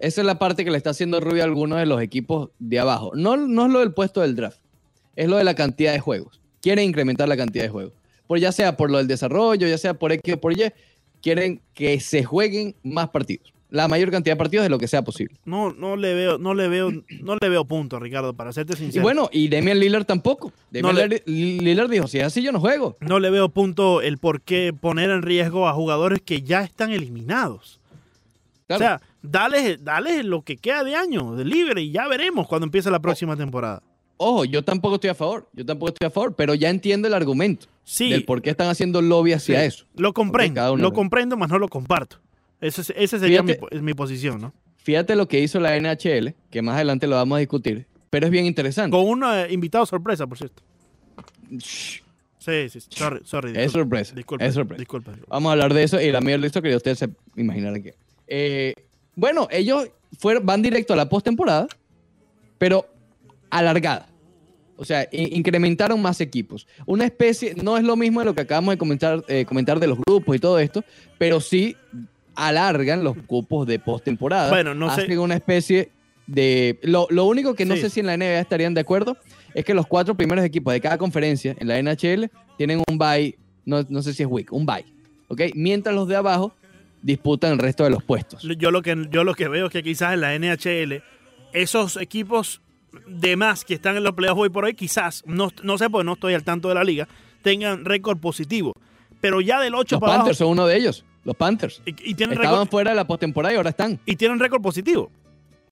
Esa es la parte que le está haciendo Rubio a algunos de los equipos de abajo. No, no es lo del puesto del draft, es lo de la cantidad de juegos. Quieren incrementar la cantidad de juegos. Por ya sea por lo del desarrollo, ya sea por X o por Y, quieren que se jueguen más partidos. La mayor cantidad de partidos de lo que sea posible. No, no le veo, no le veo, no le veo punto, Ricardo, para serte Y sincero. bueno, y Damian Lillard tampoco. Damian No le- Lillard, Lillard dijo, si es así yo no juego. no le veo punto el por qué poner en riesgo a jugadores que ya están eliminados. Claro. O sea, dale, dale lo que queda de año, de libre, y ya veremos cuando empiece la próxima temporada. Ojo, yo tampoco estoy a favor, yo tampoco estoy a favor, pero ya entiendo el argumento Sí, del por qué están haciendo lobby hacia sí, eso. Lo comprendo, lo comprendo, más no lo comparto. Ese, es- ese sería mi, Fíjate- po- mi posición, ¿no? Fíjate lo que hizo la NHL, que más adelante lo vamos a discutir, pero es bien interesante. Con un eh, invitado sorpresa, por cierto. Shh, Sí, sí, sí. Sorry, sorry. Es sorpresa, Disculpe, es sorpresa. Vamos a hablar de eso y la mayor listo que ustedes se imaginarán que. Eh, bueno, ellos fueron, van directo a la postemporada, pero alargada. O sea, incrementaron más equipos. Una especie, no es lo mismo de lo que acabamos de comentar, eh, comentar de los grupos y todo esto, pero sí alargan los cupos de postemporada. Bueno, no sé- Hacen una especie de... Lo, lo único que no Sí. sé si en la NBA estarían de acuerdo es que los cuatro primeros equipos de cada conferencia en la NHL tienen un bye, no, no sé si es week, un bye. ¿Ok? Mientras los de abajo disputan el resto de los puestos. Yo lo que yo lo que veo es que quizás en la NHL esos equipos de más que están en los playoffs hoy por hoy, quizás, no, no sé porque no estoy al tanto de la liga, tengan récord positivo. Pero ya del 8 Los para abajo Panthers son uno de ellos. Los Panthers. y, y tienen Estaban récord fuera de la postemporada y ahora están. y tienen récord positivo. O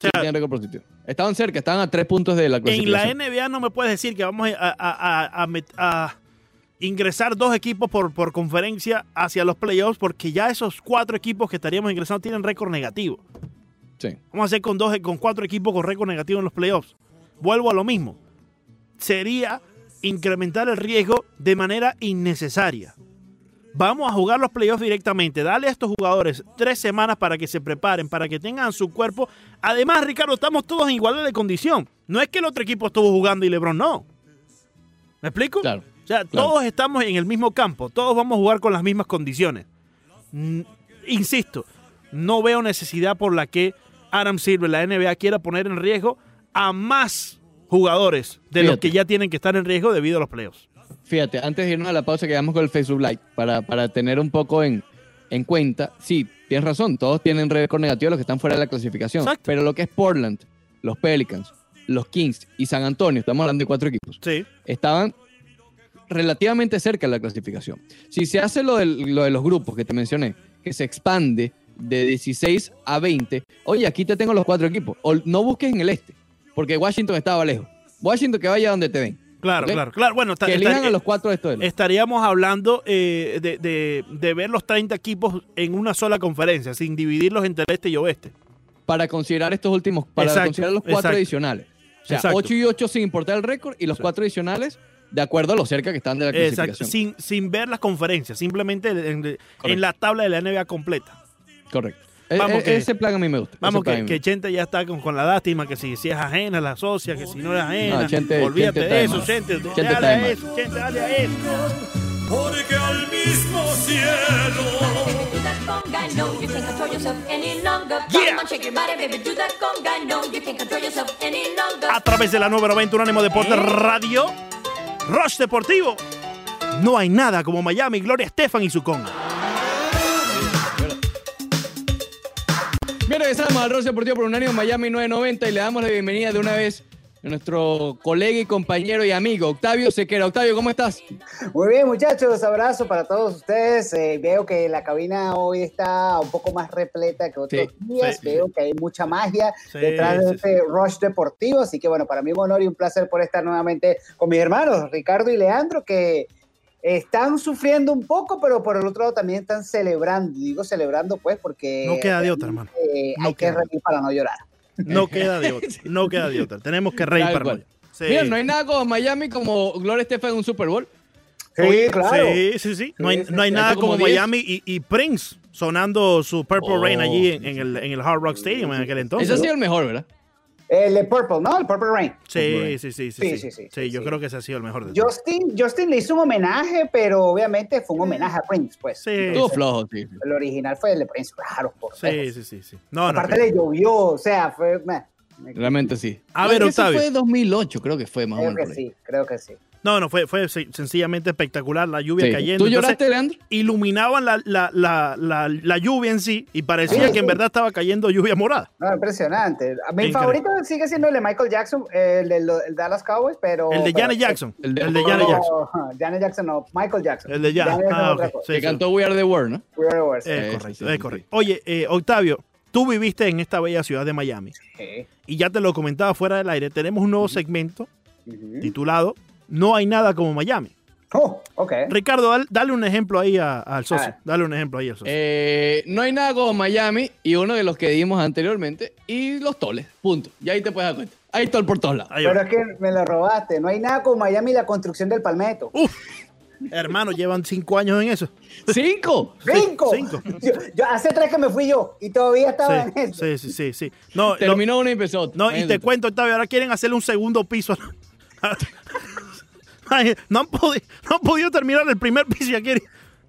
Sí, tienen récord positivo. Estaban cerca, estaban a tres puntos de la en clasificación. la NBA no me puedes decir que vamos a, a- a- a ingresar dos equipos por, por conferencia hacia los playoffs porque ya esos cuatro equipos que estaríamos ingresando tienen récord negativo. Sí. Vamos a hacer con dos, con cuatro equipos con récord negativo en los playoffs. Vuelvo a lo mismo. Sería incrementar el riesgo de manera innecesaria. Vamos a jugar los playoffs directamente. Dale a estos jugadores tres semanas para que se preparen, para que tengan su cuerpo. Además, Ricardo, estamos todos en igualdad de condición. No es que el otro equipo estuvo jugando y LeBron no. ¿Me explico? Claro. O sea, claro. todos estamos en el mismo campo. Todos vamos a jugar con las mismas condiciones. Insisto, no veo necesidad por la que Adam Silver, la NBA, quiera poner en riesgo a más jugadores de los que ya tienen que estar en riesgo debido a los playoffs. Fíjate, antes de irnos a la pausa, quedamos con el Facebook Live para, para tener un poco en, en cuenta. Sí, tienes razón, todos tienen récord negativo los que están fuera de la clasificación. Exacto. Pero lo que es Portland, los Pelicans, los Kings y San Antonio, estamos hablando de cuatro equipos, Sí. estaban relativamente cerca de la clasificación. Si se hace lo, del- lo de los grupos que te mencioné, que se expande de 16 a 20, oye, aquí te tengo los cuatro equipos. O no busques en el este, porque Washington estaba lejos. Washington que vaya donde te den. Claro, claro, claro. Bueno, Que elijan a los cuatro de estos. estaríamos hablando eh, de, de- de ver los 30 equipos en una sola conferencia, sin dividirlos entre el este y oeste. para considerar estos últimos, para Exacto, considerar los cuatro exacto. adicionales. O sea, Exacto. 8 y 8 sin importar el récord y los cuatro adicionales de acuerdo a lo cerca que están de la Exacto, clasificación. sin, sin ver las conferencias, simplemente en, en la tabla de la NBA completa. Correcto. E- Vamos e- que- ese plan a mí me gusta. Vamos, que, que Chente ya está con, con la lástima, que si, si es ajena la socia, que si no es ajena, No, Chente- olvídate Chente de eso, Chente, Chente dale a eso, Chente, dale a eso. porque al mismo cielo. Yeah. A través de la 990 Unánimo Deporte ¿Eh? Radio, Rush Deportivo. No hay nada como Miami, Gloria Estefan y su conga. Bien, regresamos al Ross Deportivo por Unánimo Miami 990 y le damos la bienvenida de una vez nuestro colega y compañero y amigo Octavio Sequera. Octavio, ¿cómo estás? Muy bien, muchachos, abrazo para todos ustedes. Eh, veo que la cabina hoy está un poco más repleta que otros Sí, días. sí, veo que hay mucha magia Sí, detrás de sí, este rush deportivo. Así que, bueno, para mí un honor y un placer por estar nuevamente con mis hermanos, Ricardo y Leandro, que están sufriendo un poco, pero por el otro lado también están celebrando. Digo celebrando, pues, porque No queda de otra, hermano. eh, No hay que reír para no llorar. No queda de otra. No queda de otra. Tenemos que reír para. Sí. Mira, no hay nada como Miami como Gloria Estefan en un Super Bowl. Sí, claro. Sí, sí, sí. No hay, Sí, sí, no hay sí. nada Como como 10. Miami y, y Prince sonando su Purple Oh, Rain allí en, en el, en el Hard Rock Stadium en aquel entonces. Ese ha sido el mejor, ¿verdad? El de Purple, ¿no? El Purple Rain. Sí, sí, sí, sí, sí. Sí, Sí, sí, sí, yo sí. creo que ese ha sido el mejor de todos. Justin, Justin le hizo un homenaje, pero obviamente fue un homenaje a Prince, pues. Sí, Estuvo flojo, sí. El original fue el de Prince, claro, por Sí, sí, sí, sí. No, no. Aparte le llovió, o sea, fue... meh, Realmente sí. A ver, Creo que Octavio. fue 2008, creo que fue más o Creo menos. que por ahí. sí, creo que sí. No, no, fue, fue sen- sencillamente espectacular la lluvia Sí. cayendo. ¿Tú Entonces, lloraste, Leandro? iluminaban la, la, la, la, la lluvia en sí y parecía Sí, que en verdad estaba cayendo lluvia morada. No, impresionante. A Mi Increíble. favorito sigue siendo el de Michael Jackson, el de los el Dallas Cowboys, pero... El de Janet Jackson. El de- El de No, Janet Jackson. Janet Jackson no, Michael Jackson. El de Janet. Jackson Ah. Sí, que sí. cantó We Are the World, ¿no? We are the worst. Es correcto, es correcto. Oye, eh, Octavio, tú viviste en esta bella ciudad de Miami Sí. y ya te lo comentaba fuera del aire. Tenemos un nuevo segmento titulado No hay nada como Miami. Oh, ok. Ricardo, dale, dale un ejemplo ahí a- al socio. Dale un ejemplo ahí al socio. Eh, no hay nada como Miami y uno de los que dimos anteriormente y los toles, punto. Y ahí te puedes dar cuenta. Hay tol por todos lados. Ahí. Pero es que me lo robaste. No hay nada como Miami y la construcción del Palmetto. Uf, hermano, llevan cinco años en eso. ¡Cinco! ¡Cinco! cinco. Yo, yo- hace tres que me fui yo y todavía estaba en Sí, eso. sí, sí, sí, sí. No, lo- Terminó uno y empezó otro. no, y te cuento, Octavio, ahora quieren hacerle un segundo piso. No, han podido, no han podido terminar el primer piso y ya quieren.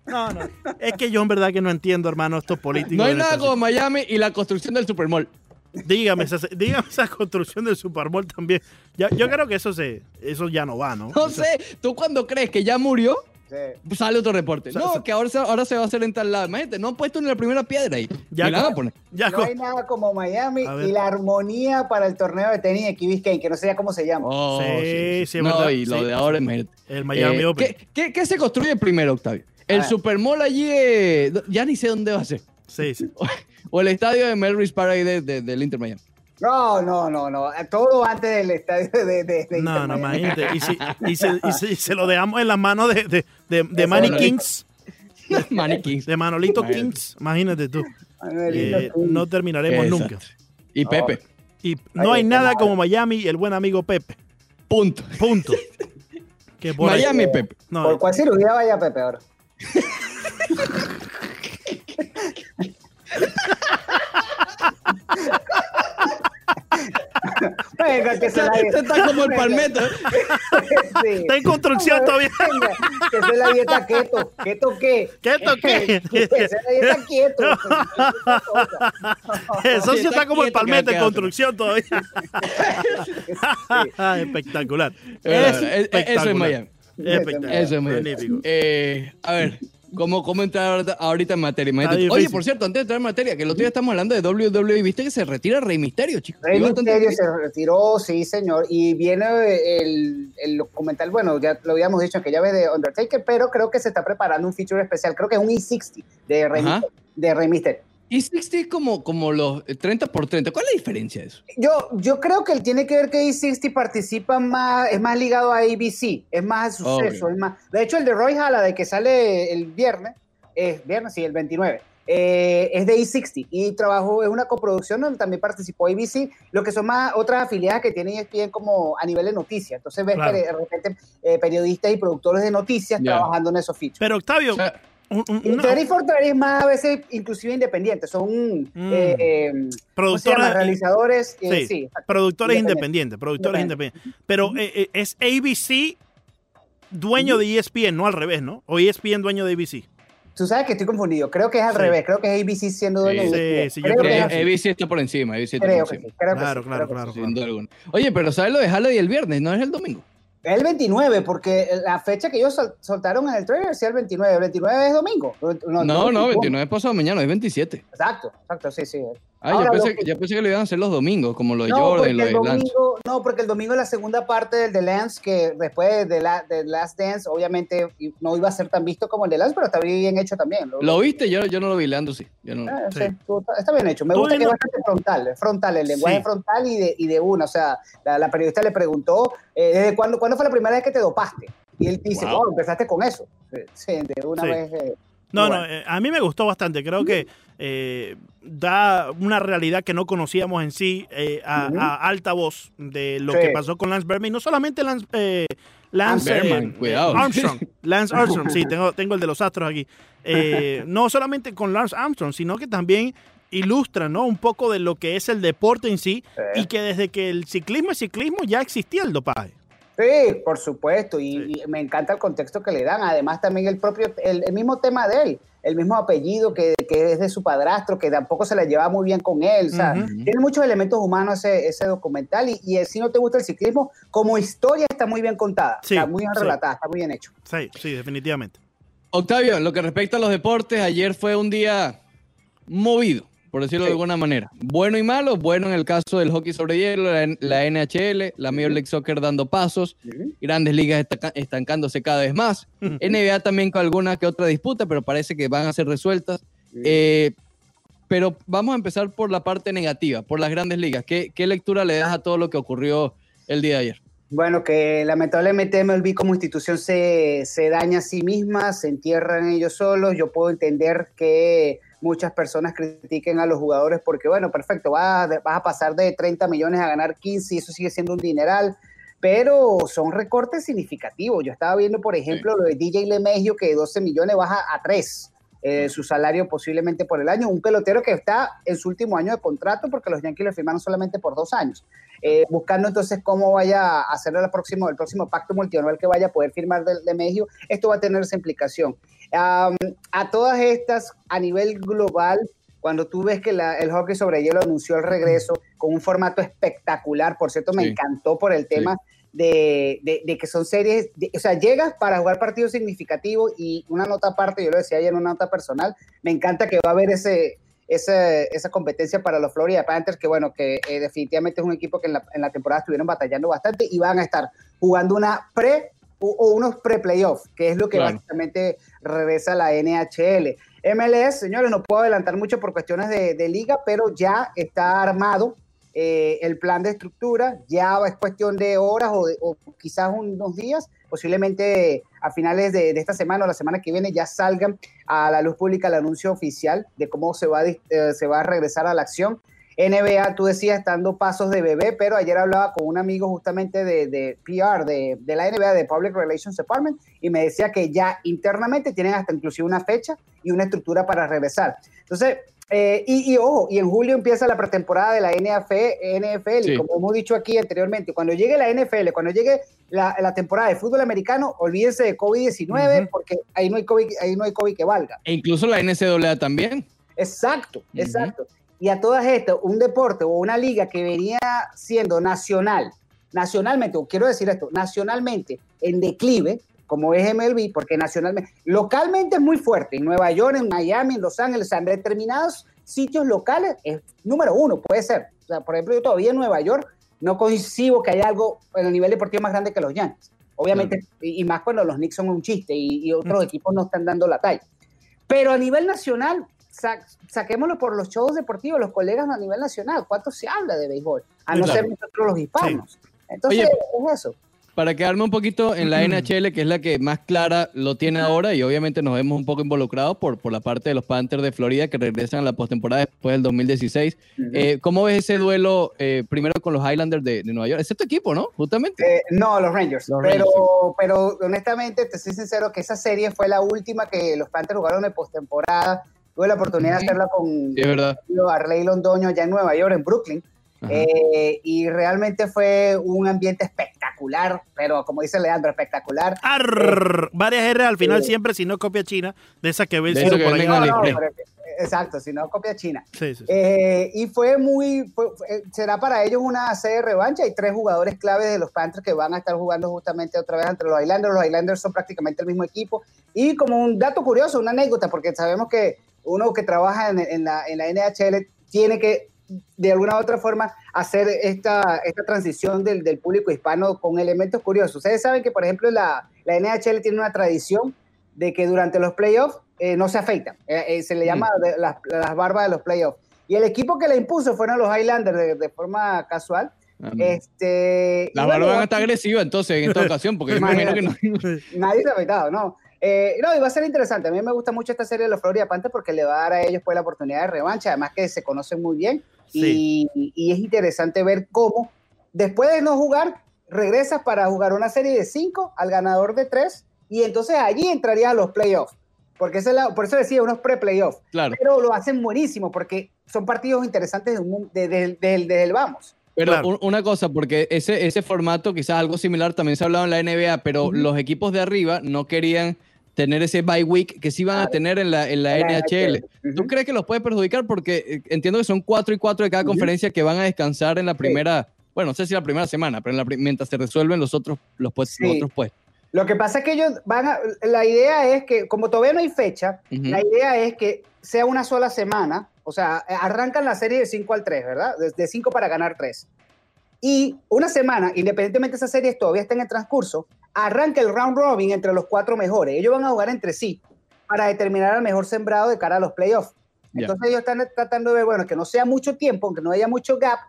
No, no. Es que yo en verdad que no entiendo, hermano, estos políticos. No hay nada como Miami y la construcción del Supermall. Dígame esa, dígame esa construcción del Supermall también. Ya, yo creo que eso se, eso ya no va, ¿no? No sé, tú cuando crees que ya murió, Sí. sale otro reporte. sea, No, que ahora se, ahora se va a hacer en tal lado. Imagínate, no han puesto ni la primera piedra ahí. Ya y la van a poner. Ya No hay nada como Miami y la armonía para el torneo de tenis de Key que no sé ya cómo se llama. Oh, Sí, sí, es no, verdad. y lo Sí. de ahora, imagínate. el Miami Eh, Open. ¿qué, qué, qué se construye primero, Octavio? ¿El Ah. Supermall allí, eh, ya ni sé dónde va a ser? Sí, sí. ¿O el estadio de Melrose Park de, de- del Inter Miami? No, no, no, no. Todo antes del estadio de. de, de No, no, imagínate. Y, si, y, se, y se- y se lo dejamos en las manos de, de, de, de Manny Kings, Manny Kings. de Manolito Imagínate. Kings. Imagínate tú. Eh, no terminaremos Exacto. nunca. Y Pepe. Y no Ay, hay nada como Miami y el buen amigo Pepe. Punto. Punto. Que por ahí- Miami, Pepe. No, ¿Por cuál cirugía vaya Pepe ahora? Venga, que se la Este está como el palmetto. Sí. Está en construcción todavía. Venga, que es la dieta keto. ¿Keto qué? ¿Keto qué? Esa es la dieta keto. Eso sí Está está como el quieto que palmete en construcción todavía. Espectacular. Eh, eh, eso es espectacular. Miami. Espectacular. Eso es Miami. Magnífico. Eh, a ver, ¿cómo, cómo entrar ahorita- en materia? Imagínate. Oye, por cierto, antes de entrar en materia, que el otro día estamos hablando de WWE, viste que se retira Rey Misterio, chicos. Rey Misterio se retiró, sí, señor, y viene el, el documental, bueno, ya lo habíamos dicho que ya ve de Undertaker, pero creo que se está preparando un feature especial, creo que es un E60 de Rey. Misterio, de Rey Misterio. Y 60 es como, como los eh, 30 por 30. ¿Cuál es la diferencia de eso? Yo, yo creo que él tiene que ver que E60 participa más, es más ligado a ABC, es más suceso, Ok. es más. De hecho, el de Roy Halladay que sale el viernes, es viernes, sí, el 29. eh, es de E60 y trabajó, es una coproducción donde también participó ABC, lo que son más otras afiliadas que tiene ESPN como a nivel de noticias. Entonces ves Claro. que de repente eh, periodistas y productores de noticias Ya. trabajando en esos features. Pero Octavio, O sea, un- un- Y una- 30 for 30 es más a veces inclusive independientes, son Mm. eh, eh, realizadores, eh, sí, sí, productores Independiente. independientes, productores Independiente. independientes. Pero eh, eh, es ABC dueño de E ESPN, no al revés, ¿no? O E ESPN dueño de ABC. Tú sabes que estoy confundido. Creo que es al Sí. revés. Creo que es ABC siendo dueño Sí, de ESPN. sí, yo creo, que que. ABC está por encima, ABC está Creo por que encima. sí. Creo que Claro, sí, claro, creo que claro. Sin duda alguna. Oye, pero ¿sabes lo de Halley el viernes? ¿No es el domingo? El 29, porque la fecha que ellos sol- soltaron en el trailer sí el 29. El 29 es domingo. No, no, 29 es pasado mañana, es 27. Exacto, exacto, sí, sí. Ah, Ahora, yo, pensé, que- yo pensé que lo iban a hacer los domingos, como lo de No Jordan lo el de Lance. domingo, no, porque el domingo es la segunda parte del de Lance, que después de, la, de Last Dance, obviamente no iba a ser tan visto como el de Lance, pero está bien hecho también. Lo- ¿Lo viste? Yo, yo no lo vi, Leandro sí. Yo no. Ah, Sí. sí, tú- está bien hecho. Me gusta que es bastante frontal, es frontal, el lenguaje Sí. frontal y de, y de una. O sea, la, la periodista le preguntó, eh, ¿desde cuándo, cuándo fue la primera vez que te dopaste? Y él dice, Wow. oh, empezaste con eso. Sí, de una Sí. vez. eh, No, bueno. no, eh, a mí me gustó bastante. Creo que eh, da una realidad que no conocíamos en sí eh, a, alta voz de lo Sí. que pasó con Lance Berman. Y no solamente Lance, eh, Lance Berman, eh, cuidado. Armstrong. Lance Armstrong, sí, tengo, tengo el de los astros aquí. Eh, no solamente con Lance Armstrong, sino que también ilustra ¿no? un poco de lo que es el deporte en sí Sí. y que desde que el ciclismo es ciclismo ya existía el dopaje. Sí, por supuesto, y, y me encanta el contexto que le dan. Además, también el propio, el, el mismo tema de él, el mismo apellido que, que es de su padrastro, que tampoco se la lleva muy bien con él. O sea, tiene muchos elementos humanos ese, ese documental. Y, y si no te gusta el ciclismo, como historia está muy bien contada, Sí, está muy bien sí. relatada, está muy bien hecho. Sí, sí, definitivamente. Octavio, en lo que respecta a los deportes, ayer fue un día movido, por decirlo de alguna manera. Bueno y malo, bueno en el caso del hockey sobre hielo, la, la NHL, la Major League Soccer dando pasos, grandes ligas estancándose cada vez más, NBA también con alguna que otra disputa, pero parece que van a ser resueltas. Eh, pero vamos a empezar por la parte negativa, por las grandes ligas. ¿Qué, qué lectura le das a todo lo que ocurrió el día de ayer? Bueno, que lamentablemente MLB como institución se, se daña a sí misma, se entierran ellos solos. Yo puedo entender que muchas personas critiquen a los jugadores porque, bueno, perfecto, vas, a- vas a pasar de 30 millones a ganar 15 y eso sigue siendo un dineral, pero son recortes significativos. Yo estaba viendo, por ejemplo, lo de DJ LeMahieu, que de 12 millones baja a 3. eh, su salario posiblemente por el año, un pelotero que está en su último año de contrato porque los Yankees lo firmaron solamente por dos años eh, buscando entonces cómo vaya a hacer el próximo, el próximo pacto multianual que vaya a poder firmar de, de México, esto va a tener esa implicación. Am, a todas estas, a nivel global, cuando tú ves que la- el hockey sobre hielo anunció el regreso con un formato espectacular, por cierto, me Sí. encantó por el tema de, de- de que son series, de- o sea, llegas para jugar partidos significativos y una nota aparte, yo lo decía ayer en una nota personal, me encanta que va a haber ese, esa, esa competencia para los Florida Panthers, que bueno, que eh, definitivamente es un equipo que en la, en la temporada estuvieron batallando bastante y van a estar jugando una pre o, o unos pre-playoffs, que es lo que Claro. básicamente regresa la NHL. MLS, señores, no puedo adelantar mucho por cuestiones de, de liga, pero ya está armado eh, el plan de estructura, ya es cuestión de horas o, de- o quizás unos días, posiblemente a finales de, de esta semana o la semana que viene ya salgan a la luz pública el anuncio oficial de cómo se va, eh, se va a regresar a la acción. NBA, tú decías, dando pasos de bebé, pero ayer hablaba con un amigo justamente de, de PR, de, de la NBA, de Public Relations Department, y me decía que ya internamente tienen hasta inclusive una fecha y una estructura para regresar. Entonces, eh, y, y ojo, y en julio empieza la pretemporada de la NFL, NFL Sí. y como hemos dicho aquí anteriormente, cuando llegue la NFL, cuando llegue la, la temporada de fútbol americano, olvídense de COVID-19 Ujú. porque ahí no, hay COVID, ahí no hay COVID que valga. E incluso la NCAA también. Exacto, exacto. Y a todas estas, un deporte o una liga que venía siendo nacional, nacionalmente, o quiero decir esto, nacionalmente en declive, como es MLB, porque nacionalmente, localmente es muy fuerte, en Nueva York, en Miami, en Los Ángeles, en determinados sitios locales es número uno, puede ser. O sea, por ejemplo, yo todavía en Nueva York no coincido que haya algo en el nivel deportivo más grande que los Yankees. Obviamente, y, y más cuando los Knicks son un chiste y, y otros equipos no están dando la talla. Pero a nivel nacional, sa- saquémoslo por los shows deportivos, los colegas a nivel nacional, ¿cuánto se habla de béisbol? A Sí, no claro. ser nosotros los hispanos. Entonces, Oye, es eso. Para quedarme un poquito en la NHL, que es la que más clara lo tiene ahora, y obviamente nos vemos un poco involucrados por, por la parte de los Panthers de Florida que regresan a la postemporada después del 2016. Eh, ¿Cómo ves ese duelo eh, primero con los Highlanders de, de Nueva York? Es tu equipo, ¿no? Justamente. Eh, no, los Rangers. Los pero, Rangers, pero honestamente, te soy sincero que esa serie fue la última que los Panthers jugaron de postemporada. Tuve la oportunidad de hacerla con Sí. Arley Londoño allá en Nueva York, en Brooklyn. Eh, y realmente fue un ambiente espectacular, pero como dice Leandro, espectacular. Arr, varias R al final Sí. siempre, si no copia china, de esa que ve el De Ciro eso que por en No, no, pero- exacto, si no copia China. Sí, sí, sí. Eh, y fue muy, fue- fue- será para ellos una serie de revancha. Hay tres jugadores claves de los Panthers que van a estar jugando justamente otra vez entre los Highlanders. Los Highlanders son prácticamente el mismo equipo. Y como un dato curioso, una anécdota, porque sabemos que uno que trabaja en, en la, en la NHL tiene que de alguna u otra forma hacer esta, esta transición del, del público hispano con elementos curiosos. Ustedes saben que, por ejemplo, la, la NHL tiene una tradición de que durante los playoffs eh, no se afeitan. Eh, eh, se le llama de- las, las barbas de los playoffs. Y el equipo que la impuso fueron los Highlanders de, de forma casual. Ah, Este, Las barbas van a estar agresivas entonces en esta ocasión, porque imagino que no. Nadie se ha afeitado, no. Eh, no, y va a ser interesante. A mí me gusta mucho esta serie de los Florida Panthers porque le va a dar a ellos pues, la oportunidad de revancha, además que se conocen muy bien. Y, y es interesante ver cómo, después de no jugar, regresas para jugar una serie de cinco al ganador de tres, y entonces allí entrarías a los playoffs. Porque esa es la- por eso decía unos pre-playoffs. Claro. Pero lo hacen buenísimo porque son partidos interesantes desde, un- de- de- de- desde el vamos. Pero Claro. un- una cosa, porque ese, ese formato, quizás algo similar, también se ha hablado en la NBA, pero los equipos de arriba no querían tener ese bye week que sí van a tener en la, en la NHL. ¿Tú crees que los puede perjudicar? Porque eh, entiendo que son cuatro y cuatro de cada conferencia que van a descansar en la primera, bueno, no sé si la primera semana, pero en la mientras se resuelven los otros, los, pues- los Sí. otros puestos. Lo que pasa es que ellos van a, la idea es que, como todavía no hay fecha, la idea es que sea una sola semana, o sea, eh, arrancan la serie de 5 al 3, ¿verdad? De 5 para ganar 3. Y una semana, independientemente de esas series todavía estén en transcurso, arranca el round robin entre los cuatro mejores. Ellos van a jugar entre sí para determinar al mejor sembrado de cara a los playoffs. Entonces ellos están tratando de ver, bueno, que no sea mucho tiempo, aunque no haya mucho gap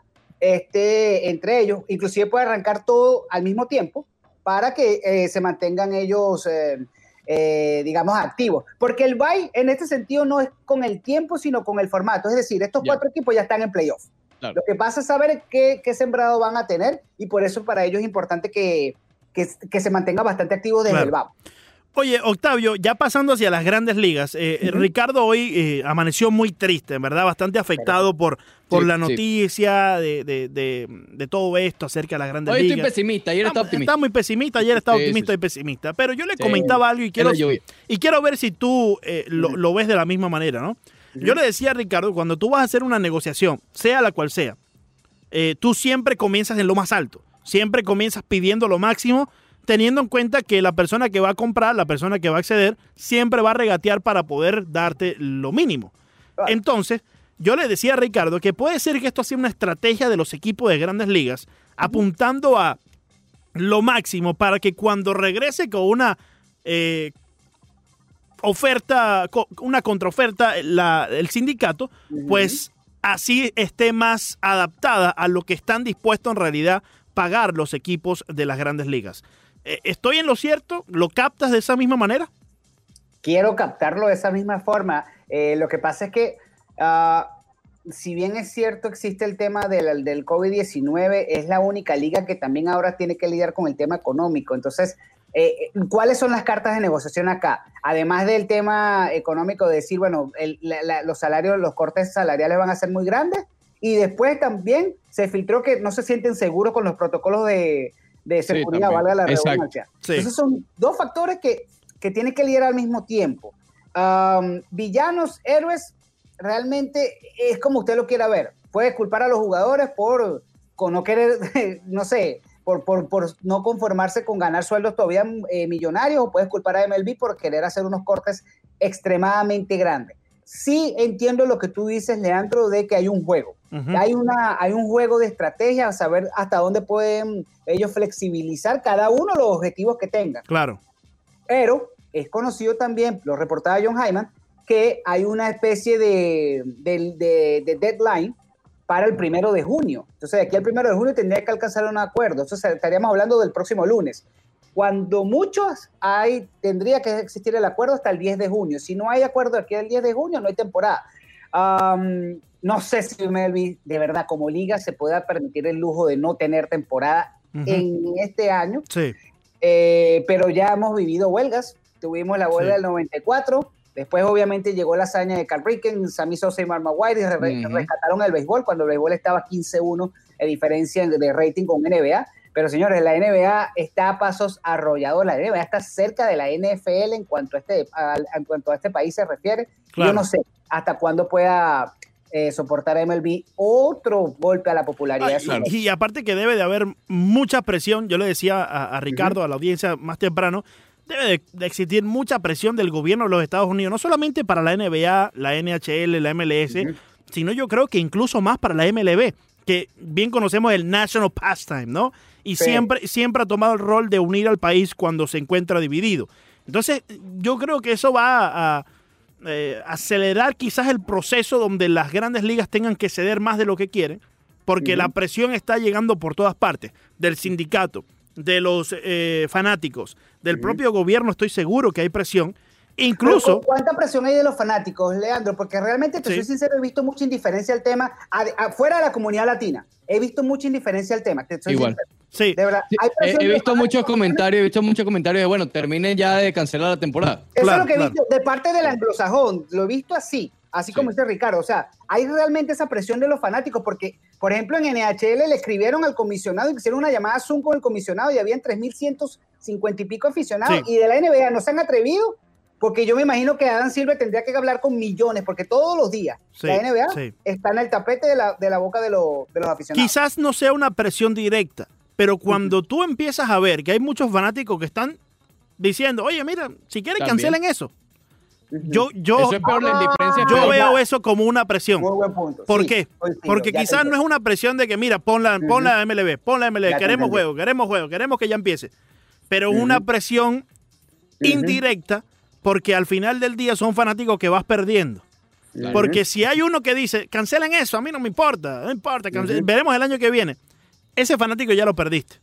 este, entre ellos, inclusive puede arrancar todo al mismo tiempo para que eh, se mantengan ellos, eh, eh, digamos, activos. Porque el bye en este sentido no es con el tiempo, sino con el formato. Es decir, estos cuatro equipos ya están en playoff. Claro. Lo que pasa es saber qué, qué sembrado van a tener y por eso para ellos es importante que, que, que se mantenga bastante activo desde Claro. el vamos. Oye, Octavio, ya pasando hacia las grandes ligas, eh, Ricardo hoy eh, amaneció muy triste, en verdad, bastante afectado por, por Sí, la sí. noticia de, de- de- de todo esto acerca de las grandes Hoy estoy ligas. pesimista, ayer estaba optimista. Está muy pesimista, ayer estaba Sí, optimista sí, y pesimista. Pero yo le Sí. comentaba algo y quiero, y quiero ver si tú eh, lo, lo ves de la misma manera, ¿no? Yo le decía a Ricardo, cuando tú vas a hacer una negociación, sea la cual sea, eh, tú siempre comienzas en lo más alto. Siempre comienzas pidiendo lo máximo, teniendo en cuenta que la persona que va a comprar, la persona que va a acceder, siempre va a regatear para poder darte lo mínimo. Entonces, yo le decía a Ricardo que puede ser que esto sea una estrategia de los equipos de grandes ligas, apuntando a lo máximo para que cuando regrese con una eh, oferta, una contraoferta, la- el sindicato, pues así esté más adaptada a lo que están dispuestos en realidad pagar los equipos de las grandes ligas. Eh, ¿Estoy en lo cierto? ¿Lo captas de esa misma manera? quiero captarlo de esa misma forma. Eh, lo que pasa es que, ah, si bien es cierto, existe el tema del, del COVID-19, es la única liga que también ahora tiene que lidiar con el tema económico. Entonces, eh, ¿cuáles son las cartas de negociación acá? Además del tema económico, de decir, bueno, el- la- la- los salarios, los cortes salariales van a ser muy grandes. Y después también se filtró que no se sienten seguros con los protocolos de, de Sí, seguridad, también. valga la redundancia. Sí. Esos son dos factores que, que tienen que lidiar al mismo tiempo. Am, villanos, héroes, realmente es como usted lo quiera ver. Puede culpar a los jugadores por con no querer, no sé, por, por, por no conformarse con ganar sueldos todavía eh, millonarios, o puedes culpar a MLB por querer hacer unos cortes extremadamente grandes. Sí entiendo lo que tú dices, Leandro, de que hay un juego. Hay, una, hay un juego de estrategia, saber hasta dónde pueden ellos flexibilizar cada uno los objetivos que tengan. Claro. Pero es conocido también, lo reportaba John Hyman, que hay una especie de, de- de- de deadline para el primero de junio. Entonces, de aquí al primero de junio tendría que alcanzar un acuerdo. Entonces, estaríamos hablando del próximo lunes. Cuando muchos hay, tendría que existir el acuerdo hasta el 10 de junio. Si no hay acuerdo aquí al 10 de junio, no hay temporada. Am, no sé si MLB, de verdad, como liga, se pueda permitir el lujo de no tener temporada Ujú. en este año. Sí. Eh, pero ya hemos vivido huelgas. Tuvimos la huelga Sí. del 94. Después, obviamente, llegó la hazaña de Carl Ricken, Sammy Sosa y Mark Maguire. y re-. Rescataron el béisbol cuando el béisbol estaba 15-1 de diferencia de rating con NBA. Pero, señores, la NBA está a pasos arrollados. La NBA está cerca de la NFL en cuanto a este, a- en cuanto a este país se refiere. Claro. Yo no sé hasta cuándo pueda eh, soportar a MLB otro golpe a la popularidad. Ah, y, y aparte que debe de haber mucha presión, yo le decía a, a Ricardo, a la audiencia más temprano, debe de, de existir mucha presión del gobierno de los Estados Unidos, no solamente para la NBA, la NHL, la MLS, sino yo creo que incluso más para la MLB, que bien conocemos el National Pastime, ¿no? Y Sí. siempre, siempre ha tomado el rol de unir al país cuando se encuentra dividido. Entonces, yo creo que eso va a, a, eh, acelerar quizás el proceso donde las grandes ligas tengan que ceder más de lo que quieren, porque la presión está llegando por todas partes, del sindicato, de los eh, fanáticos, del propio gobierno, estoy seguro que hay presión. Incluso, ¿Cuánta presión hay de los fanáticos, Leandro? Porque realmente, te Sí. soy sincero, he visto mucha indiferencia al tema, afuera de la comunidad latina. He visto mucha indiferencia al tema. te soy Igual. sincero. sí, De verdad. Hay he, he visto muchos comentarios, he visto muchos comentarios de, bueno, terminen ya de cancelar la temporada. Eso Claro, es lo que he claro. visto de parte del anglosajón. Lo he visto así, así Sí. como dice Ricardo. O sea, hay realmente esa presión de los fanáticos porque, por ejemplo, en NHL le escribieron al comisionado y hicieron una llamada Zoom con el comisionado y habían 3.150 y pico aficionados. Sí. Y de la NBA no se han atrevido porque yo me imagino que Adam Silver tendría que hablar con millones porque todos los días Sí, la NBA sí. está en el tapete de la, de la boca de, lo- de los aficionados. quizás no sea una presión directa, pero cuando tú empiezas a ver que hay muchos fanáticos que están diciendo, oye, mira, si quieren También. cancelen eso. Yo, yo, Eso es peor, la indiferencia es yo veo eso como una presión. Muy buen punto. ¿Por Sí, qué? coincido, Porque quizás no es una presión de que, mira, pon la, pon la MLB, pon la MLB, Ya queremos juego, queremos juego, queremos que ya empiece. Pero es una presión indirecta porque al final del día son fanáticos que vas perdiendo. Claro. Porque si hay uno que dice, cancelen eso, a mí no me importa, no importa, veremos el año que viene. Ese fanático ya lo perdiste.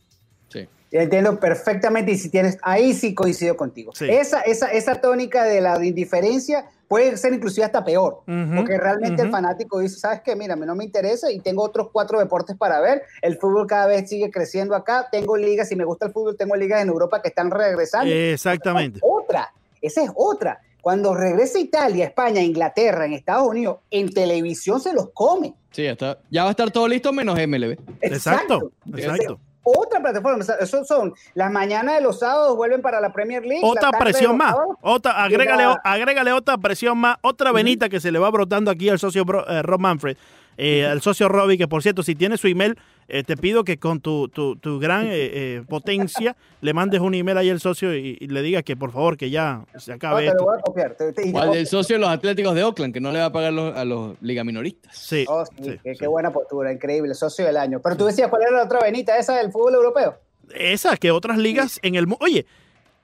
Sí. Entiendo perfectamente y si tienes, ahí sí coincido contigo. Sí. Esa, esa, esa tónica de la indiferencia puede ser inclusive hasta peor, porque realmente el fanático dice, ¿sabes qué? Mira, a mí no me interesa y tengo otros cuatro deportes para ver, el fútbol cada vez sigue creciendo acá, tengo ligas, si me gusta el fútbol, tengo ligas en Europa que están regresando. Exactamente. Otra, esa es otra. Cuando regresa Italia, España, Inglaterra, en Estados Unidos, en televisión se los come. Sí, ya está. Ya va a estar todo listo menos MLB. Exacto, exacto. Otra plataforma, eso son las mañanas de los sábados vuelven para la Premier League. Otra presión más. sábados, Otra, agrégale, agrégale otra presión más. Otra venita que se le va brotando aquí al socio Bro- eh, Rob Manfred. eh, al socio Robbie, que por cierto, si tiene su email, eh, te pido que con tu, tu, tu gran eh, eh, potencia le mandes un email ahí al socio y, y le digas que por favor que ya se No, acabe te lo esto. voy a copiar. te- O al del socio de los Atléticos de Oakland, que no le va a pagar los- a los ligaminoristas. Sí, Oh, sí, sí, qué, sí. qué buena postura, increíble, socio del año. Pero tú decías, ¿cuál era la otra venita esa del fútbol europeo? Esa, que otras ligas en el mundo. Oye,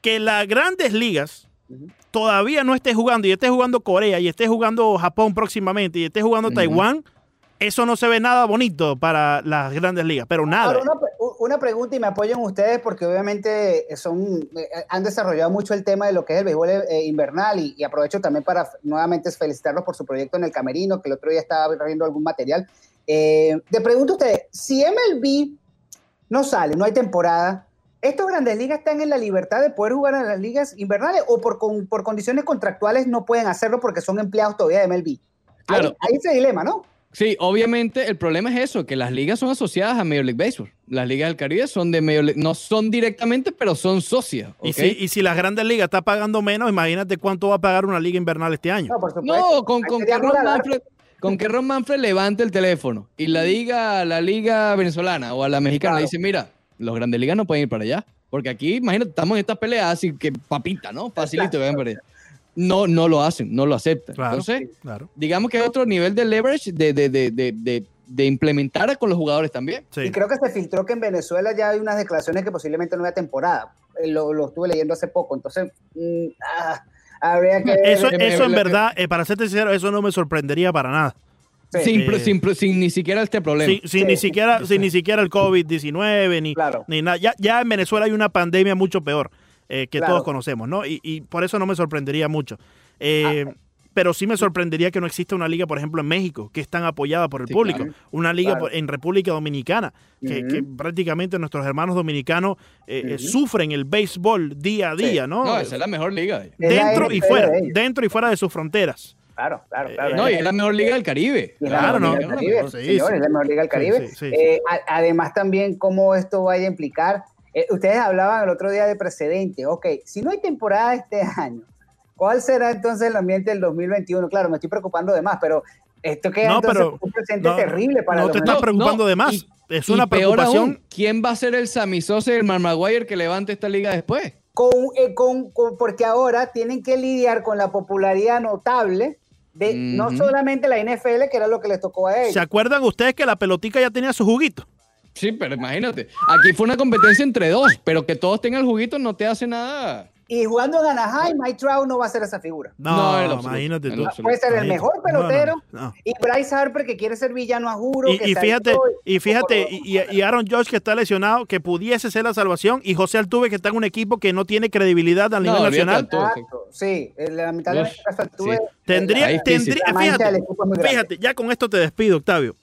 que las grandes ligas todavía no esté jugando y esté jugando Corea y esté jugando Japón próximamente y esté jugando. Taiwán, eso no se ve nada bonito para las grandes ligas, pero nada. Ahora, una, una pregunta y me apoyan ustedes porque obviamente son, eh, han desarrollado mucho el tema de lo que es el béisbol eh, invernal y, y aprovecho también para nuevamente felicitarlos por su proyecto en el Camerino, que el otro día estaba viendo algún material. Eh, te pregunto a ustedes, si MLB no sale, no hay temporada, ¿estos grandes ligas están en la libertad de poder jugar en las ligas invernales o por, con- por condiciones contractuales no pueden hacerlo porque son empleados todavía de MLB? Claro. Hay, hay ese dilema, ¿no? Sí, obviamente el problema es eso, que las ligas son asociadas a Major League Baseball. Las ligas del Caribe son de Major League- no son directamente, pero son socias. Y, ¿ok? si, y si las grandes ligas está pagando menos, imagínate cuánto va a pagar una liga invernal este año. No, por supuesto. No, con, con que Ron Manfred, con que Ron Manfred levante el teléfono y la diga a la liga venezolana o a la mexicana, Claro. le dice, mira, los grandes ligas no pueden ir para allá. Porque aquí, imagínate, estamos en estas peleas así que papita, ¿no? Facilito vayan para allá. No, no lo hacen, no lo aceptan. Claro, Entonces, claro. digamos que es otro nivel de leverage de, de, de, de, de, de implementar con los jugadores también. Sí. Y creo que se filtró que en Venezuela ya hay unas declaraciones que posiblemente no haya temporada. Eh, Lo, lo estuve leyendo hace poco. Entonces, mm, ah, habría que. Eso, eso en verdad, eh, para serte sincero, eso no me sorprendería para nada. Sí, Sin, Eh, sin, sin ni siquiera este problema. Sin, sin Sí. ni siquiera, sin ni siquiera el COVID-19, ni, Claro. ni nada. Ya, ya en Venezuela hay una pandemia mucho peor eh, que Claro. todos conocemos, ¿no? Y, y por eso no me sorprendería mucho. Eh, Ah. Pero sí me sorprendería que no exista una liga, por ejemplo, en México, que es tan apoyada por el Sí, público. claro. Una liga Claro. en República Dominicana, que, Ujú. que prácticamente nuestros hermanos dominicanos eh, eh, Ujú. sufren el béisbol día a Sí. día, ¿no? No, esa es la mejor liga. Dentro y fuera, de dentro y fuera de sus fronteras. Claro, claro, Eh, claro. No, y es la mejor liga del Caribe. Claro, no, sí, sí. es la mejor liga del Caribe. sí, sí, Eh, además, también cómo esto vaya a implicar. Eh, ustedes hablaban el otro día de precedente. Ok, si no hay temporada este año, ¿cuál será entonces el ambiente del 2021? Claro, me estoy preocupando de más, pero esto queda No, entonces pero un presente no, terrible para no te estás preocupando no, de más. y- es Y una peor preocupación. aún, ¿quién va a ser el Sammy Sosa y el Mar Maguire que levante esta liga después? con, eh, con- con- porque ahora tienen que lidiar con la popularidad notable de no solamente la NFL, que era lo que les tocó a ellos. ¿Se acuerdan ustedes que la pelotica ya tenía su juguito? Sí, pero imagínate. Aquí fue una competencia entre dos, pero que todos tengan el juguito no te hace nada. Y jugando en Anaheim, Mike Trout no va a ser esa figura. No, No, imagínate tú. Puede ser el mejor pelotero. No, no, no. Y Bryce Harper, que quiere ser villano a juro. Y, que y salió fíjate, y fíjate, y, y Aaron Judge que está lesionado, que pudiese ser la salvación, y José Altuve que está en un equipo que no tiene credibilidad a nivel nacional. de Altuve. Exacto, Sí, eh, lamentablemente Uf, Altuve- sí. Tendría, Ahí sí, tendría, La mancha fíjate, fíjate, ya con esto te despido, Octavio.